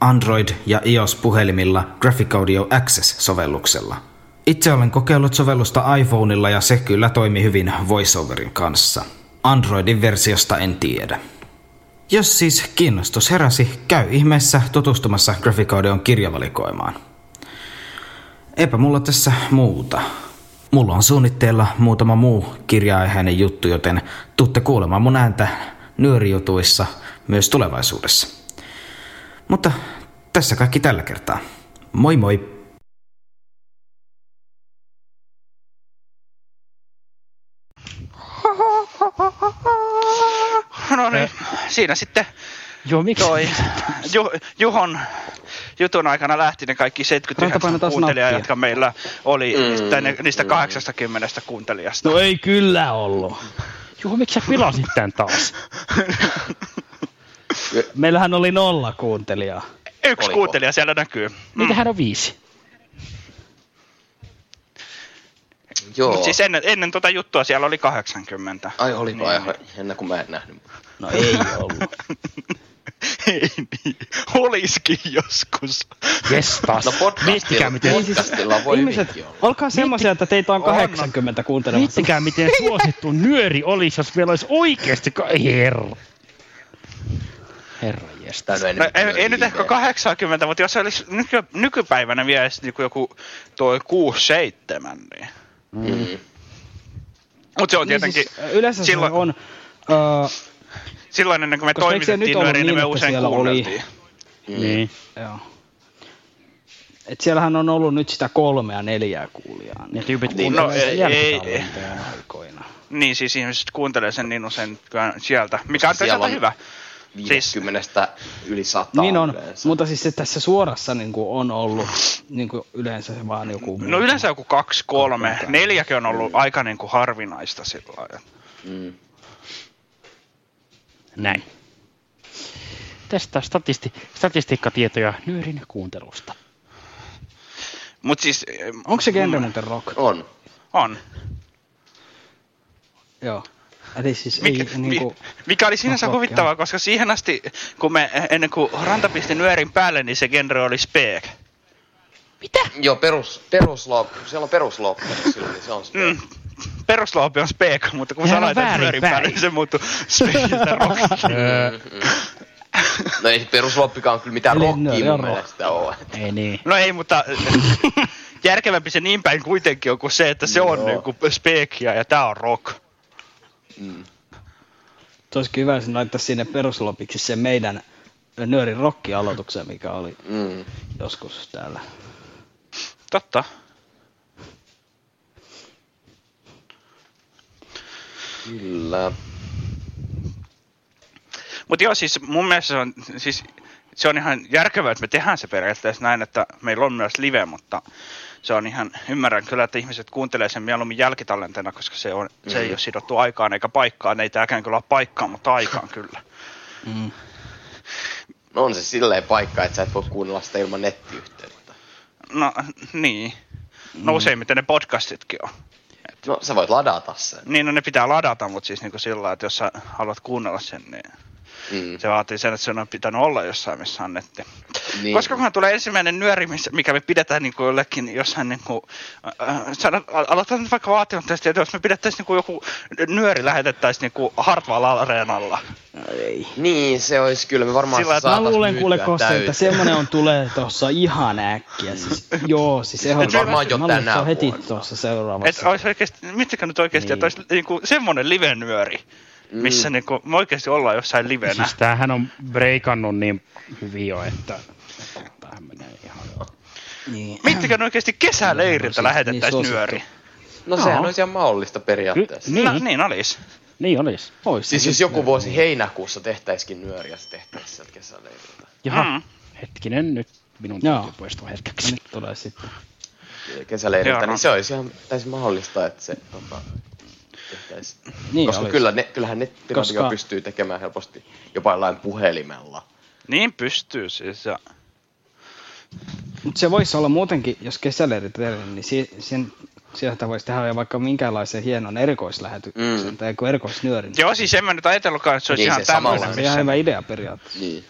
Android- ja iOS-puhelimilla Graphic Audio Access-sovelluksella. Itse olen kokeillut sovellusta iPhoneilla ja se kyllä toimi hyvin VoiceOverin kanssa. Androidin versiosta en tiedä. Jos siis kiinnostus heräsi, käy ihmeessä tutustumassa Graphic Audion kirjavalikoimaan. Eipä mulla tässä muuta. Mulla on suunnitteilla muutama muu kirja-aiheinen juttu, joten tuutte kuulemaan mun ääntä nyörijutuissa myös tulevaisuudessa. Mutta tässä kaikki tällä kertaa. Moi moi! Siinä sitten Joo, miksi? toi Ju, Juhon jutun aikana lähti ne kaikki Ranta paina 79 taas kuuntelijaa, nappia. jotka meillä oli Mm, niistä, ne, niistä mm. 80 kuuntelijasta. No ei kyllä ollut. Juho, miksi sä pilasit tän taas? Meillähän oli nolla kuuntelijaa. Yksi Oliko? kuuntelija siellä näkyy. Niitähän on viisi. Joo. Mut siis ennen, ennen tuota juttua siellä oli 80. Ai oliko Niin. ennen kuin mä en nähnyt. No ei *laughs* ollut. Ei niin, olisikin joskus. Jes taas. No Miettikää, podcastilla, miten, podcastilla voi Ihmiset, hyvinkin olla. olkaa semmoisia, että teitä on On. 80 kuuntelemassa. miettikää, miten *laughs* suosittu nyöri olisi, jos meillä olisi oikeasti... Herra. Herra jes. Tai no ei, No, nyt ei, ei nyt ehkä viimein. 80, mutta jos se olisi nyky, nykypäivänä vielä niinku joku toi 6-7, niin. Mm. Mutta se on Niin tietenkin, siis, yleensä silloin- se on... Uh, silloin ennen kuin me koska toimitettiin nyöriin, niin niin, me että usein siellä oli- kuunneltiin. Mm. Niin. joo. Et siellähän on ollut nyt sitä kolmea neljää kuulijaa. Ne tyypit Niin, no, ei- ei- aikoina. Niin, siis ihmiset kuuntelee sen niin usein kyllä sieltä, mikä on toisaalta on- hyvä. 50 yli 100 Niin on, yleensä. mutta siis se tässä suorassa niin kuin on ollut niin kuin yleensä se vaan joku... No yleensä joku kaksi, kolme, Kaksi, neljäkin on ollut aika niin kuin harvinaista sillä lailla. Mm. Näin. Tästä statisti- statistiikkatietoja nyörin kuuntelusta. Mut siis... Onko se genre mm, muuten rock? On. On. Joo. Eli siis Mikä, ei niin kuin... mikä oli sinänsä No, huvittavaa, koska siihen asti, kun me, ennen kuin Ranta pisti nyörin päälle, niin se genre oli speak. Joo, perus, peruslop, siellä on silloin, niin se on Mm. Perusloopi on speak, mutta kun laitat väärin nyörin päälle, päin. niin se muuttui speakistä *laughs* rockiksi. No ei perusloppikaan kyllä mitään rockia on mun mielestä ole. Ei niin. No ei, mutta järkevämpi se niin päin kuitenkin on kuin se, että se on niinku speakia ja tää on rock. Mm. Se olisi hyvä, jos laittaisi sinne peruslopiksi se meidän nöörin rocki-aloituksen, mikä oli Mm. joskus täällä. Totta. Kyllä. Mutta joo, siis mun mielestä se on, siis, se on ihan järkevää, että me tehdään se periaatteessa näin, että meillä on myös live, mutta se on ihan, ymmärrän kyllä, että ihmiset kuuntelee sen mieluummin jälkitallenteena, koska se, on, se ei Mhm. ole sidottu aikaan eikä paikkaan. Ei tääkään kyllä ole paikkaan, mutta aikaan kyllä. Mm. No on se silleen paikka, että sä et voi kuunnella sitä ilman nettiyhteyttä. No niin. No useimmiten ne podcastitkin on. No sä voit ladata sen. Niin, no ne pitää ladata, mutta siis niinku sillä lailla, että jos sä haluat kuunnella sen, niin Mm. se vaatii sen, että se on pitänyt olla jossain, missä on netti. Niin. Koska kunhan tulee ensimmäinen nyöri, missä- mikä me pidetään niin kuin jollekin jossain niin kuin, äh, saada, aloitetaan nyt vaikka vaatimattomasti, että jos me pidettäisiin niin kuin joku nyöri lähetettäisiin niin kuin Hartwall Areenalla. Ei. Niin, se olisi kyllä. Me varmaan Sillä, Mä luulen kuule Kosse, että semmonen on tulee tossa ihan äkkiä. Siis, joo, siis ehdottomasti. varmaan jo Mä luulen, että se heti tuossa Että seuraavassa. olisi oikeasti, miettikää nyt oikeasti, Niin. että olisi niin kuin semmoinen live-nyöri, missä Mm. niin kuin, me oikeasti ollaan jossain livenä. Siis tämähän on breikannut niin hyvin jo, että tämähän menee ihan... Niin. Miettikää nyt oikeasti kesäleiriltä Siis lähetettäisiin niin nyöri. No sehän olisi ihan mahdollista periaatteessa. Ky- niin. No, niin olisi. Niin olis. Ois Siis jos joku vuosi heinäkuussa tehtäisikin nyöriä, se tehtäisiin sieltä kesäleiriltä. Jaha, Mm. hetkinen, nyt minun täytyy poistua No hetkeksi. Nyt tulee sitten. Kesäleiriltä, Joo, no. niin se olisi ihan täysin mahdollista, että se tota, tehtäisiin. Niin Koska olisi. kyllä ne, kyllähän nettiradio Koska- pystyy tekemään helposti jopa jollain puhelimella. Niin pystyy siis. Ja... Mutta se voisi olla muutenkin, jos kesäleirit tehdään, niin si- sen, sieltä voisi tehdä vaikka minkäänlaisen hienon erikoislähetyksen Mm. tai joku erikoisnyörin. Joo, siis en mä nyt ajatellutkaan, että se olisi Niin, ihan se samalla tämmöinen. Se on ihan hyvä idea periaatteessa. Niin.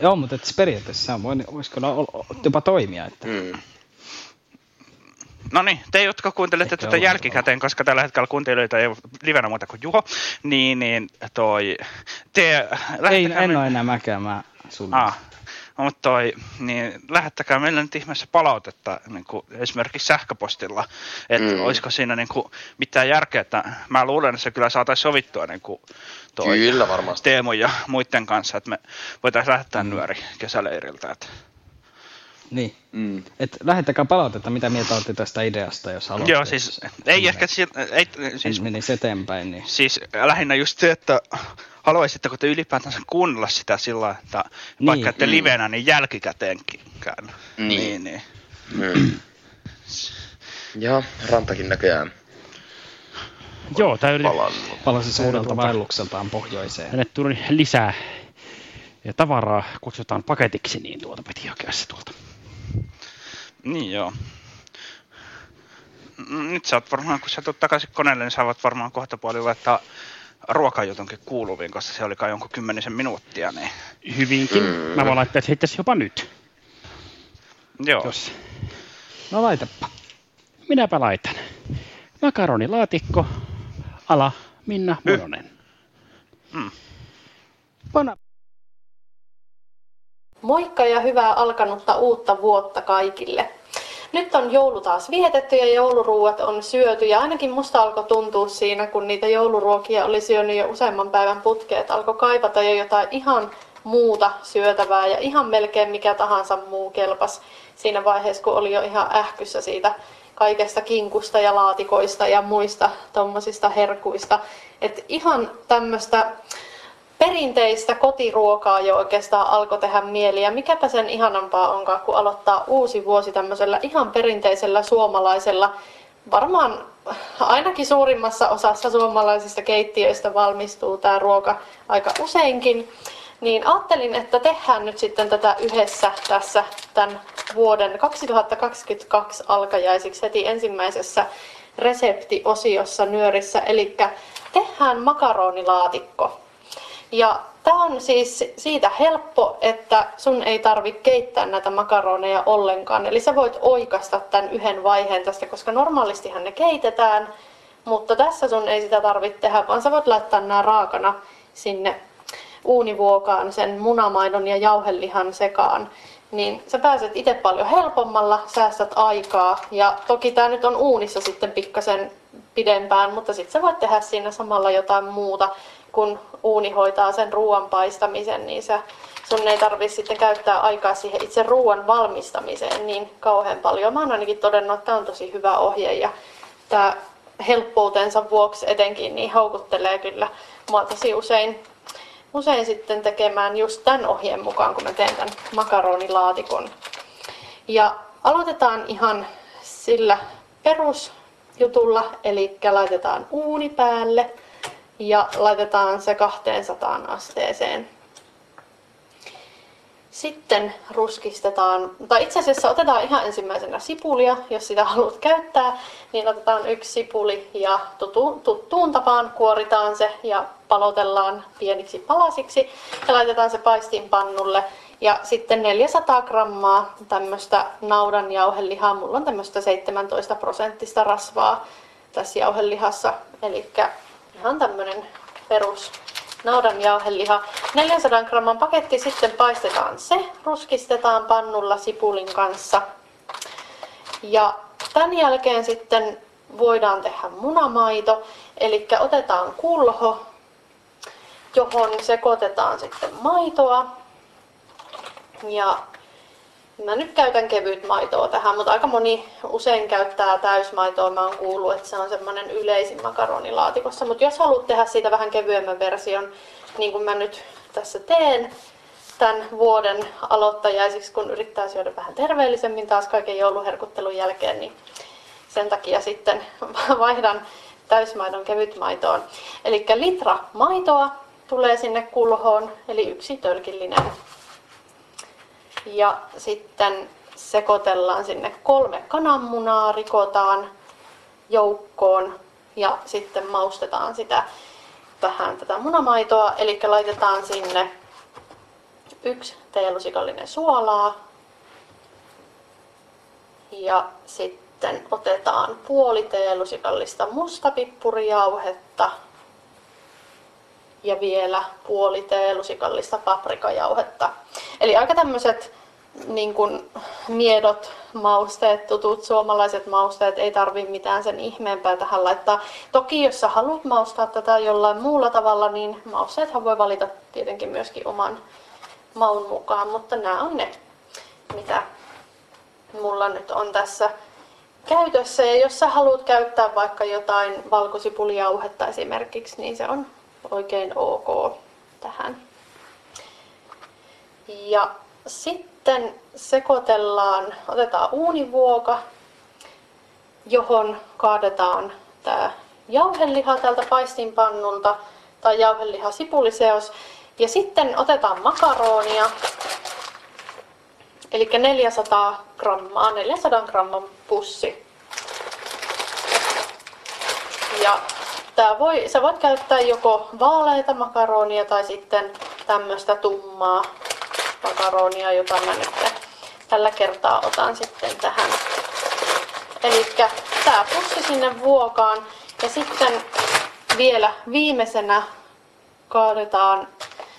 Joo, mutta et periaatteessa se on, voi, voisi kyllä ol- jopa toimia. Että. Mm. No niin, te jotka kuuntelette Ehkä tätä jälkikäteen, koska tällä hetkellä kuuntelijoita ei ole livenä muuta kuin Juho, niin, niin toi, te Ei, en me- ole enää mäkään, mä sun. Ah, mutta toi, niin lähettäkää meille nyt ihmeessä palautetta niin kuin esimerkiksi sähköpostilla, että Mm. mm. olisiko siinä niin kuin, mitään järkeä, että mä luulen, että se kyllä saataisiin sovittua niin kuin, toi, Kyllä varmasti. Teemu ja muiden kanssa, että me voitaisiin lähettää nyöri kesäleiriltä. Että. Niin. Mm. Et lähettäkää palautetta, mitä mieltä olette tästä ideasta, jos haluatte. Joo, siis ei ehkä, si- ei, siis menisi eteenpäin, niin Siis lähinnä just se, että haluaisitteko te ylipäätänsä kuunnella sitä sillä että Niin. vaikka ette Mm. livenä, niin jälkikäteenkin käyn. Niin. niin, niin. *clears throat* Mm. Ja rantakin näköjään Joo, tämä palasi uudelta tuolta- vaellukseltaan pohjoiseen. tänne tuli lisää ja tavaraa kutsutaan paketiksi, niin tuota piti hakea se tuolta. Niin joo. Mm, Nyt sä oot varmaan, kun sä tulet takaisin koneelle, niin sä voit varmaan kohta puoli laittaa ruokajutunkin kuuluviin, koska se oli kai jonkun kymmenisen minuuttia, niin Hyvinkin. Mm. Mä voin laittaa se itse asiassa jopa nyt, joo. jos No laitapa. minäpä laitan. Makaronilaatikko, ala Minna Mononen. Pana. Moikka ja hyvää alkanutta uutta vuotta kaikille. Nyt on joulu taas vietetty ja jouluruuat on syöty ja ainakin musta alkoi tuntua siinä, kun niitä jouluruokia oli syönyt jo useamman päivän putkeet, alkoi kaivata jo jotain ihan muuta syötävää ja ihan melkein mikä tahansa muu kelpas siinä vaiheessa, kun oli jo ihan ähkyssä siitä kaikesta kinkusta ja laatikoista ja muista tommosista herkuista. Et ihan tämmöistä perinteistä kotiruokaa jo oikeastaan alkoi tehdä mieli. Ja mikäpä sen ihanampaa onkaan, kun aloittaa uusi vuosi tämmöisellä ihan perinteisellä suomalaisella, varmaan ainakin suurimmassa osassa suomalaisista keittiöistä valmistuu tämä ruoka aika useinkin. Niin ajattelin, että tehdään nyt sitten tätä yhdessä tässä tämän vuoden 2022 alkajaisiksi heti ensimmäisessä reseptiosiossa nyörissä. Eli tehdään makaronilaatikko. Ja tämä on siis siitä helppo, että sun ei tarvitse keittää näitä makaroneja ollenkaan. Eli sä voit oikasta tämän yhden vaiheen tästä, koska normaalistihan ne keitetään. Mutta tässä sun ei sitä tarvitse tehdä, vaan sä voit laittaa nämä raakana sinne uunivuokaan sen munamaidon ja jauhelihan sekaan. Niin sä pääset itse paljon helpommalla, säästät aikaa. Ja toki tämä nyt on uunissa sitten pikkasen pidempään, mutta sitten sä voit tehdä siinä samalla jotain muuta, kun uuni hoitaa sen ruoan paistamisen, niin sä, sun ei tarvitse sitten käyttää aikaa siihen itse ruoan valmistamiseen niin kauhean paljon. Mä oon ainakin todennut, että tämä on tosi hyvä ohje ja tämä helppoutensa vuoksi etenkin niin houkuttelee kyllä mua tosi usein, usein sitten tekemään just tämän ohjeen mukaan, kun mä teen tämän makaronilaatikon. Ja aloitetaan ihan sillä perusjutulla, eli laitetaan uuni päälle ja laitetaan se 200 asteeseen. Sitten ruskistetaan, tai itse asiassa otetaan ihan ensimmäisenä sipulia, jos sitä haluat käyttää, niin otetaan yksi sipuli ja tutu, tuttuun tapaan kuoritaan se ja palotellaan pieniksi palasiksi ja laitetaan se paistinpannulle. Ja sitten 400 grammaa tämmöistä naudan jauhelihaa, mulla on tämmöistä 17 prosenttista rasvaa tässä jauhelihassa, eli ihan tämmöinen perus naudan jauheliha. 400 gramman paketti, sitten paistetaan se, ruskistetaan pannulla sipulin kanssa. Ja tämän jälkeen sitten voidaan tehdä munamaito, eli otetaan kulho, johon sekoitetaan sitten maitoa. Ja Mä nyt käytän kevyt maitoa tähän, mutta aika moni usein käyttää täysmaitoa. Mä oon kuullut, että se on semmoinen yleisin makaronilaatikossa. Mutta jos haluat tehdä siitä vähän kevyemmän version, niin kuin mä nyt tässä teen tämän vuoden aloittajaisiksi, kun yrittää syödä vähän terveellisemmin taas kaiken jouluherkuttelun jälkeen, niin sen takia sitten *laughs* vaihdan täysmaidon kevytmaitoon. Eli litra maitoa tulee sinne kulhoon, eli yksi tölkillinen ja sitten sekoitellaan sinne kolme kananmunaa, rikotaan joukkoon ja sitten maustetaan sitä vähän tätä munamaitoa. Eli laitetaan sinne yksi teelusikallinen suolaa ja sitten otetaan puoli teelusikallista mustapippurijauhetta ja vielä puoli teelusikallista paprikajauhetta. Eli aika tämmöiset niin kuin miedot mausteet, tutut suomalaiset mausteet, ei tarvi mitään sen ihmeempää tähän laittaa. Toki jos sä haluat maustaa tätä jollain muulla tavalla, niin mausteethan voi valita tietenkin myöskin oman maun mukaan, mutta nämä on ne, mitä mulla nyt on tässä käytössä. Ja jos sä haluat käyttää vaikka jotain valkosipulijauhetta esimerkiksi, niin se on oikein ok tähän. Ja sitten sekoitellaan, otetaan uunivuoka, johon kaadetaan tämä jauheliha tältä paistinpannulta tai jauheliha sipuliseos. Ja sitten otetaan makaronia, eli 400 grammaa, 400 gramman pussi. Ja tää voi, sä voit käyttää joko vaaleita makaronia tai sitten tämmöistä tummaa makaronia, jota mä nyt tällä kertaa otan sitten tähän. Eli tää pussi sinne vuokaan ja sitten vielä viimeisenä kaadetaan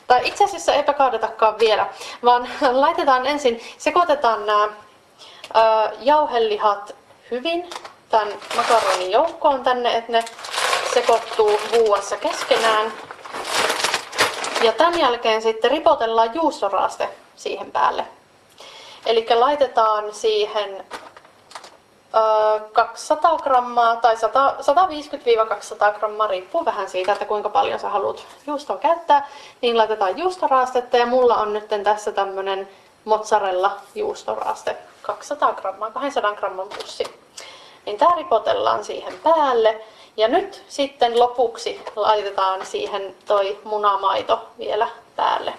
tai itse asiassa eipä kaadetakaan vielä, vaan *laughs* laitetaan ensin, sekoitetaan nämä jauhelihat hyvin tämän makaronin joukkoon tänne, että ne sekoittuu vuossa keskenään. Ja tämän jälkeen sitten ripotellaan juustoraaste siihen päälle. Eli laitetaan siihen 200 grammaa tai 150-200 grammaa, riippuu vähän siitä, että kuinka paljon sä haluat juustoa käyttää, niin laitetaan juustoraastetta ja mulla on nyt tässä tämmönen mozzarella juustoraaste, 200 grammaa, 200 gramman pussi. Niin tää ripotellaan siihen päälle ja nyt sitten lopuksi laitetaan siihen toi munamaito vielä päälle.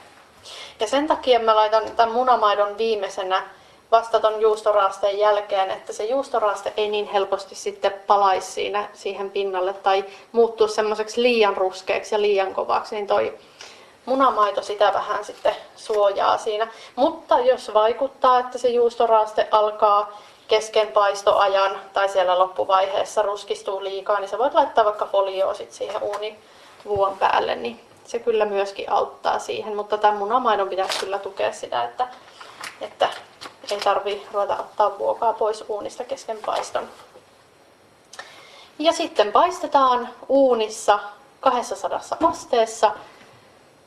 Ja sen takia mä laitan tämän munamaidon viimeisenä vasta ton juustoraasteen jälkeen, että se juustoraaste ei niin helposti sitten palaisi siinä siihen pinnalle tai muuttuu semmoiseksi liian ruskeaksi ja liian kovaksi, niin toi munamaito sitä vähän sitten suojaa siinä. Mutta jos vaikuttaa, että se juustoraaste alkaa kesken paistoajan tai siellä loppuvaiheessa ruskistuu liikaa, niin sä voit laittaa vaikka folioa sit siihen vuon päälle, niin se kyllä myöskin auttaa siihen. Mutta tämän munamaidon pitäisi kyllä tukea sitä, että, että ei tarvi ruveta ottaa vuokaa pois uunista kesken paiston. Ja sitten paistetaan uunissa 200 asteessa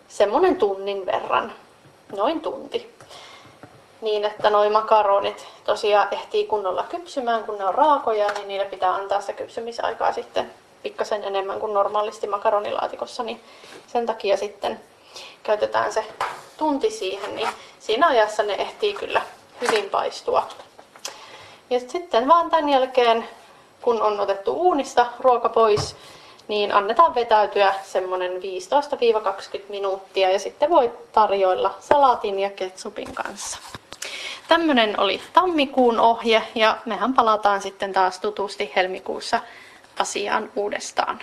semmonen tunnin verran, noin tunti niin, että noi makaronit tosiaan ehtii kunnolla kypsymään, kun ne on raakoja, niin niille pitää antaa sitä kypsymisaikaa sitten pikkasen enemmän kuin normaalisti makaronilaatikossa, niin sen takia sitten käytetään se tunti siihen, niin siinä ajassa ne ehtii kyllä hyvin paistua. Ja sitten vaan tämän jälkeen, kun on otettu uunista ruoka pois, niin annetaan vetäytyä semmoinen 15-20 minuuttia ja sitten voi tarjoilla salaatin ja ketsupin kanssa. Tämmöinen oli tammikuun ohje ja mehän palataan sitten taas tutusti helmikuussa asiaan uudestaan.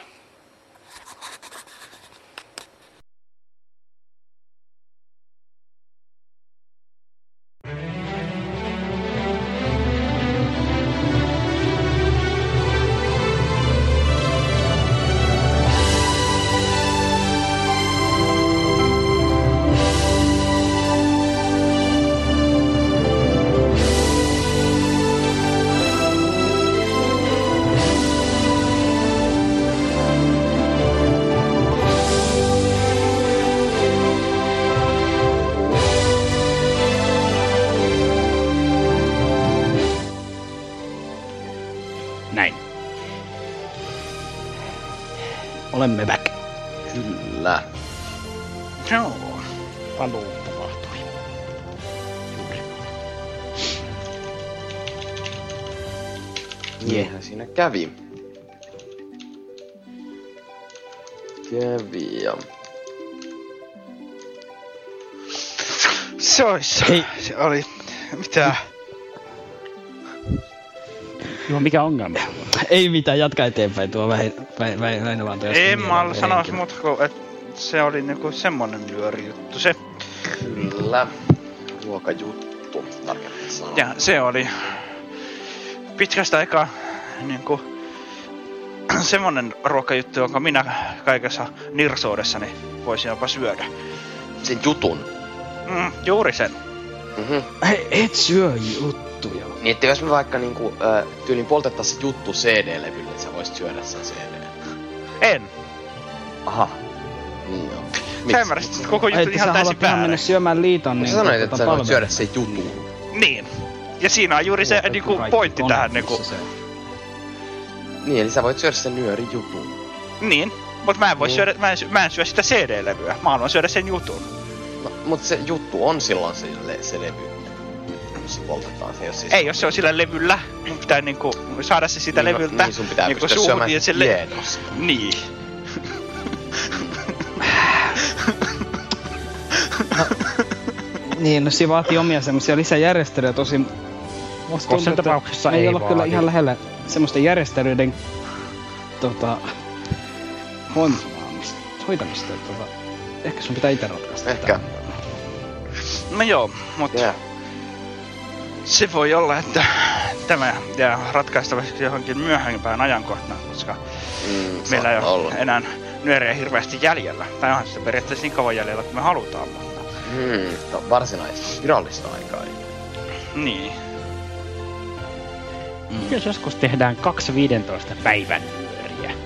Hei. Se oli. Mitä? Joo, mikä ongelma? Ei mitään, jatka eteenpäin tuo vähin, vähin, vähin, vähin vaan En mä sanoisi muuta kuin, että se oli niinku semmonen nyöri juttu se. Kyllä. Ruokajuttu, tarkemmin sanoen. Ja se oli pitkästä aikaa niinku *clears throat* semmonen ruokajuttu, jonka minä kaikessa nirsoudessani voisin jopa syödä. Sen jutun. Mm, juuri sen. Mhm. Hei, et syö juttuja. Niin, että jos me vaikka niinku, äh, tyylin poltettaisiin se juttu CD-levylle, niin sä voisit syödä sen CD. En. Aha. Niin joo. Sä ymmärsit että koko juttu ihan täysin ihan mennä syömään liiton, niin Sä sanoit, tota että sä voit syödä sen jutun. Niin. Ja siinä on juuri se niinku pointti tähän niinku. Niin, eli sä voit syödä sen nyöri jutun. Niin. Mut mä en voi Niin. syödä, mä en, mä en syö sitä CD-levyä. Mä haluan syödä sen jutun. Mut se juttu on silloin se, le- se levy. Jos se poltetaan se, jos siis... Ei, jos se on sillä levyllä, mun pitää niinku saada se siitä niin, no, levyltä. Niin, sun pitää niinku pystyä syömään ja se se le- tiedossa. Niin. Niin, no se vaatii omia semmoisia lisäjärjestelyjä tosi... Musta tuntuu, Kossan että tapauksessa ei ei olla kyllä ihan lähellä semmoisten järjestelyiden tota, hoitamista. tota, ehkä sun pitää itse ratkaista. Ehkä. tää. No joo, mutta Yeah. se voi olla, että tämä jää ratkaistavaksi johonkin myöhempään ajankohtaan, koska Mm, meillä ei ole olla. enää nyöriä hirveästi jäljellä. Tai onhan sitä periaatteessa niin kauan jäljellä kuin me halutaan, mutta Hmm, varsinaista, virallista aikaa. ei. niin. Jos joskus tehdään kaksi 15 päivän nyöriä.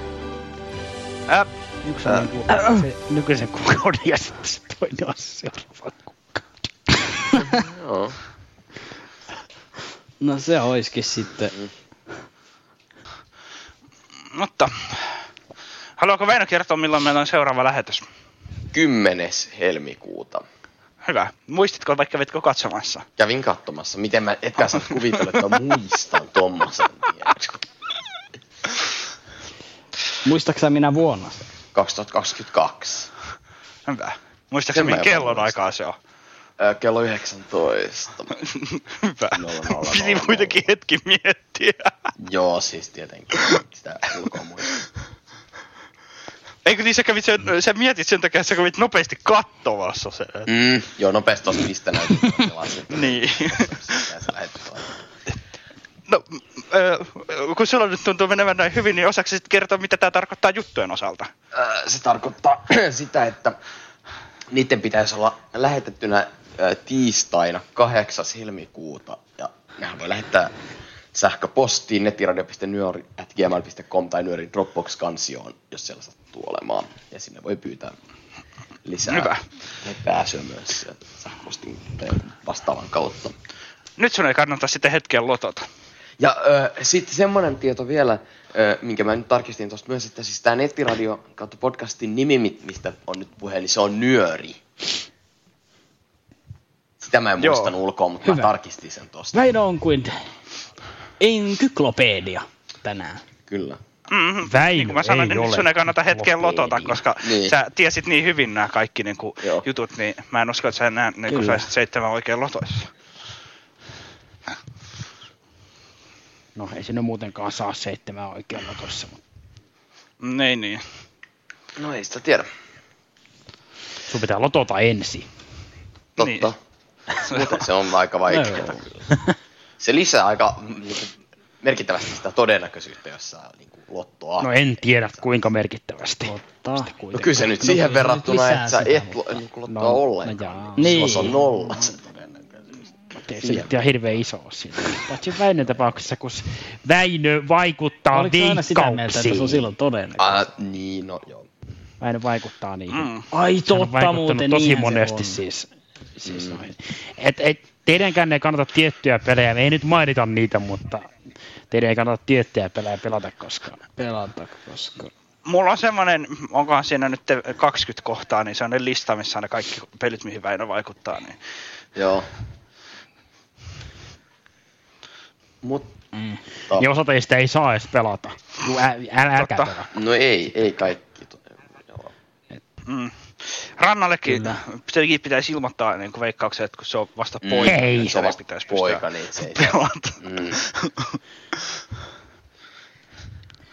Ä, Yksi on Ä. niinku se nykyisen kuukauden ja sitten se toinen on seuraava. Joo. No se oiskin sitten. mutta haluaako Väinö kertoa, milloin meillä on seuraava lähetys? 10. helmikuuta. Hyvä. Muistitko, vaikka kävitkö katsomassa? Kävin katsomassa. Miten mä, etkä sä kuvitella, että mä muistan tommosen, tiedätkö? Muistaaksä minä vuonna sen? 2022. Hyvä. Mihin en kellon aikaa se on? Ö, kello 19. *laughs* Hyvä. Piti kuitenkin hetki miettiä. Joo, siis tietenkin. Sitä ulkoa muista. Eikö niin sä, kävit sen, sä mietit sen takia, että sä kävit nopeasti katsomassa sen. Mm, joo, nopeasti tosta mistä näytit. Niin. No, ö, kun sulla nyt tuntuu menevän näin hyvin, niin osaako sitten kertoa, mitä tämä tarkoittaa juttujen osalta? Ö, Se tarkoittaa *clears throat* sitä, että niiden pitäisi olla lähetettynä tiistaina 8. helmikuuta. Ja nehän voi lähettää sähköpostiin nettiradio.nyori.gmail.com tai nyörin Dropbox-kansioon, jos siellä sattuu olemaan. Ja sinne voi pyytää lisää Hyvä. pääsyä myös sähköpostin vastaavan kautta. Nyt sun ei kannata sitten hetken lotota. Ja ö, sitten semmoinen tieto vielä, ö, minkä mä nyt tarkistin tuosta myös, että siis tämä nettiradio kautta podcastin nimi, mi- mistä on nyt puhe, niin se on Nyöri. Sitä mä en Joo. muistan ulkoa, mutta mä Hyvä. tarkistin sen tosta. Väinö on kuin enkyklopedia tänään. Kyllä. Mm, Väinö niin kuin mä sanoin, niin sun ei kannata hetken lotota, koska Niin. sä tiesit niin hyvin nämä kaikki niin kuin, Joo. jutut, niin mä en usko, että sä enää niin kuin saisit seitsemän oikein lotoissa. No ei sinne muutenkaan saa seitsemää oikein lotossa. Mutta Mm, Ei niin. No ei sitä tiedä. sun pitää lotota ensin. Totta. Niin. Muuten se on aika vaikeaa. Se lisää aika mm, niinku, merkittävästi sitä todennäköisyyttä, jos saa niinku, lottoa. No en tiedä kuinka merkittävästi. Totta. No kyllä se nyt No siihen se verrattuna, että sä et lo, niinku, lottoa No, ollenkaan. no niin. Niin. Silloin se on nolla se todennäköisyys. Ei se nyt ihan hirveän iso ole siinä. Paitsi Väinön tapauksessa, kun Väinö vaikuttaa Oliko sä aina sitä mieltä, että se on silloin todennäköistä? Ah, niin, no joo. Väinö vaikuttaa niihin. Mm. Ai Se on totta vaikuttanut muuten, tosi niinhän monesti se on. Siis. siis noihin. et, et, teidänkään ei kannata tiettyjä pelejä, me ei nyt mainita niitä, mutta teidän ei kannata tiettyjä pelejä pelata koskaan. Pelata, koska... Mulla on semmonen, onkohan siinä nyt 20 kohtaa, niin se on ne lista, missä on ne kaikki pelit, mihin Väinö vaikuttaa. Niin. Joo. Mutta, Mm. Ja osa teistä ei saa edes pelata. Ä, älä, älkää Totta. pelaa. no ei, ei kaikki. Mm. Rannallekin Kyllä. sekin pitäisi ilmoittaa niin kuin veikkauksen, että kun se on vasta Mm. poika, Ei. niin Se on vasta pitäisi poika, niin se ei pelata. Mm. *laughs*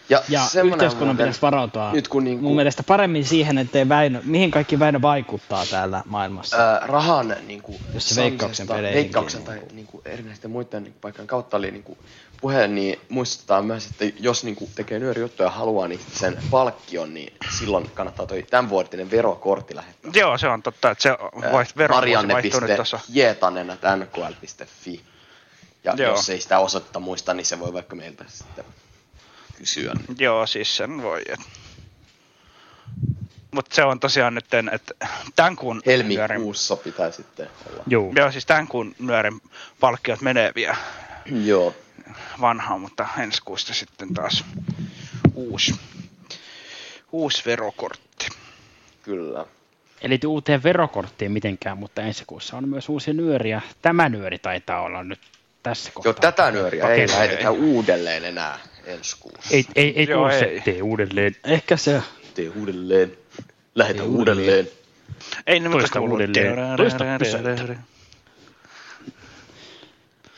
Ja, Ja yhteiskunnan muuten- pitäisi varautua Nyt kun niinku, mun mielestä paremmin siihen, ettei Väinö, mihin kaikki Väinö vaikuttaa täällä maailmassa. ää, rahan niinku, Jos se saamisesta- Veikkauksen veikkauksen tai niinku, erinäisten muiden niinku, paikkojen kautta oli niinku, puhe, niin muistutetaan myös, että jos niinku, tekee nyörijuttuja ja haluaa niin sen palkkion, niin silloin kannattaa toi tämänvuotinen verokortti lähettää. Joo, se on totta, että se Ää, vaiht, vero vaihtuu nyt tuossa. marianne.hietanen.nkl.fi Ja Joo. jos ei sitä osoitetta muista, niin se voi vaikka meiltä sitten kysyä. Joo, siis sen voi. Mutta se on tosiaan nyt, että tämän kuun nyörin, Helmikuussa pitää sitten olla. Juu. joo, siis tämän kuun nyörin palkkiot menee vielä Joo. vanhaan, mutta ensi kuusta sitten taas uusi, uusi verokortti. Kyllä. Eli uuteen verokorttiin mitenkään, mutta ensi kuussa on myös uusi nyöri ja tämä nyöri taitaa olla nyt tässä kohtaa. Joo, tätä nyöriä ei lähetetä uudelleen enää ensi kuussa. Ei, ei, ei Joo, tule ei. se tee uudelleen. Ehkä se... Tee uudelleen. Lähetä Ei uudelleen. Ei ne Toista uudelleen. Toista pysäytä.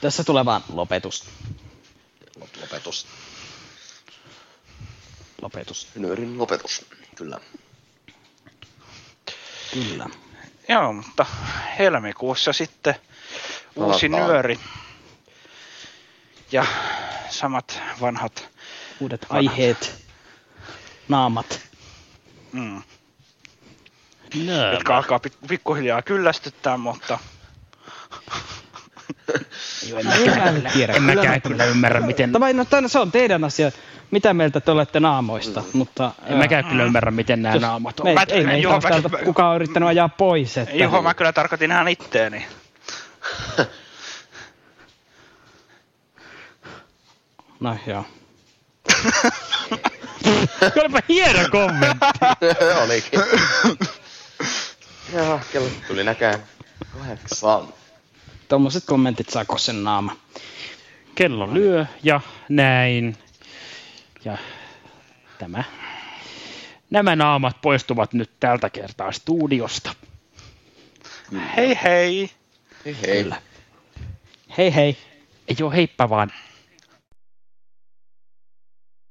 Tässä tulee vaan lopetus. Lopetus. Lopetus. Nyörin lopetus. Kyllä. Kyllä. Joo, mutta helmikuussa sitten uusi Palataan. nyöri. Ja samat vanhat. Uudet aiheet. Naamat. Mm, No, jotka alkaa pik- pikkuhiljaa kyllästyttää, mutta Joo, en mäkään, mä tiedä. en Kyllä mäkään mä- kyllä ymmärrä, miten, Tai no, tai se on teidän asia. Mitä mieltä te olette naamoista, mutta... en mäkään kyllä ymmärrä, miten nämä jos- naamat me, on. Mä- ei Juha, ole mä- kukaan on yrittänyt ajaa pois. Että... Juho, mä kyllä tarkoitin ihan itteeni. *laughs* No joo. *laughs* Olipa hieno kommentti. *laughs* Olikin. Joo, kello tuli näkään kahdeksan. Tuommoiset kommentit saa sen naama. Kello lyö ja näin. Ja tämä. Nämä naamat poistuvat nyt tältä kertaa studiosta. Hei hei! Hei hei. Hei hei. Ei oo heippa vaan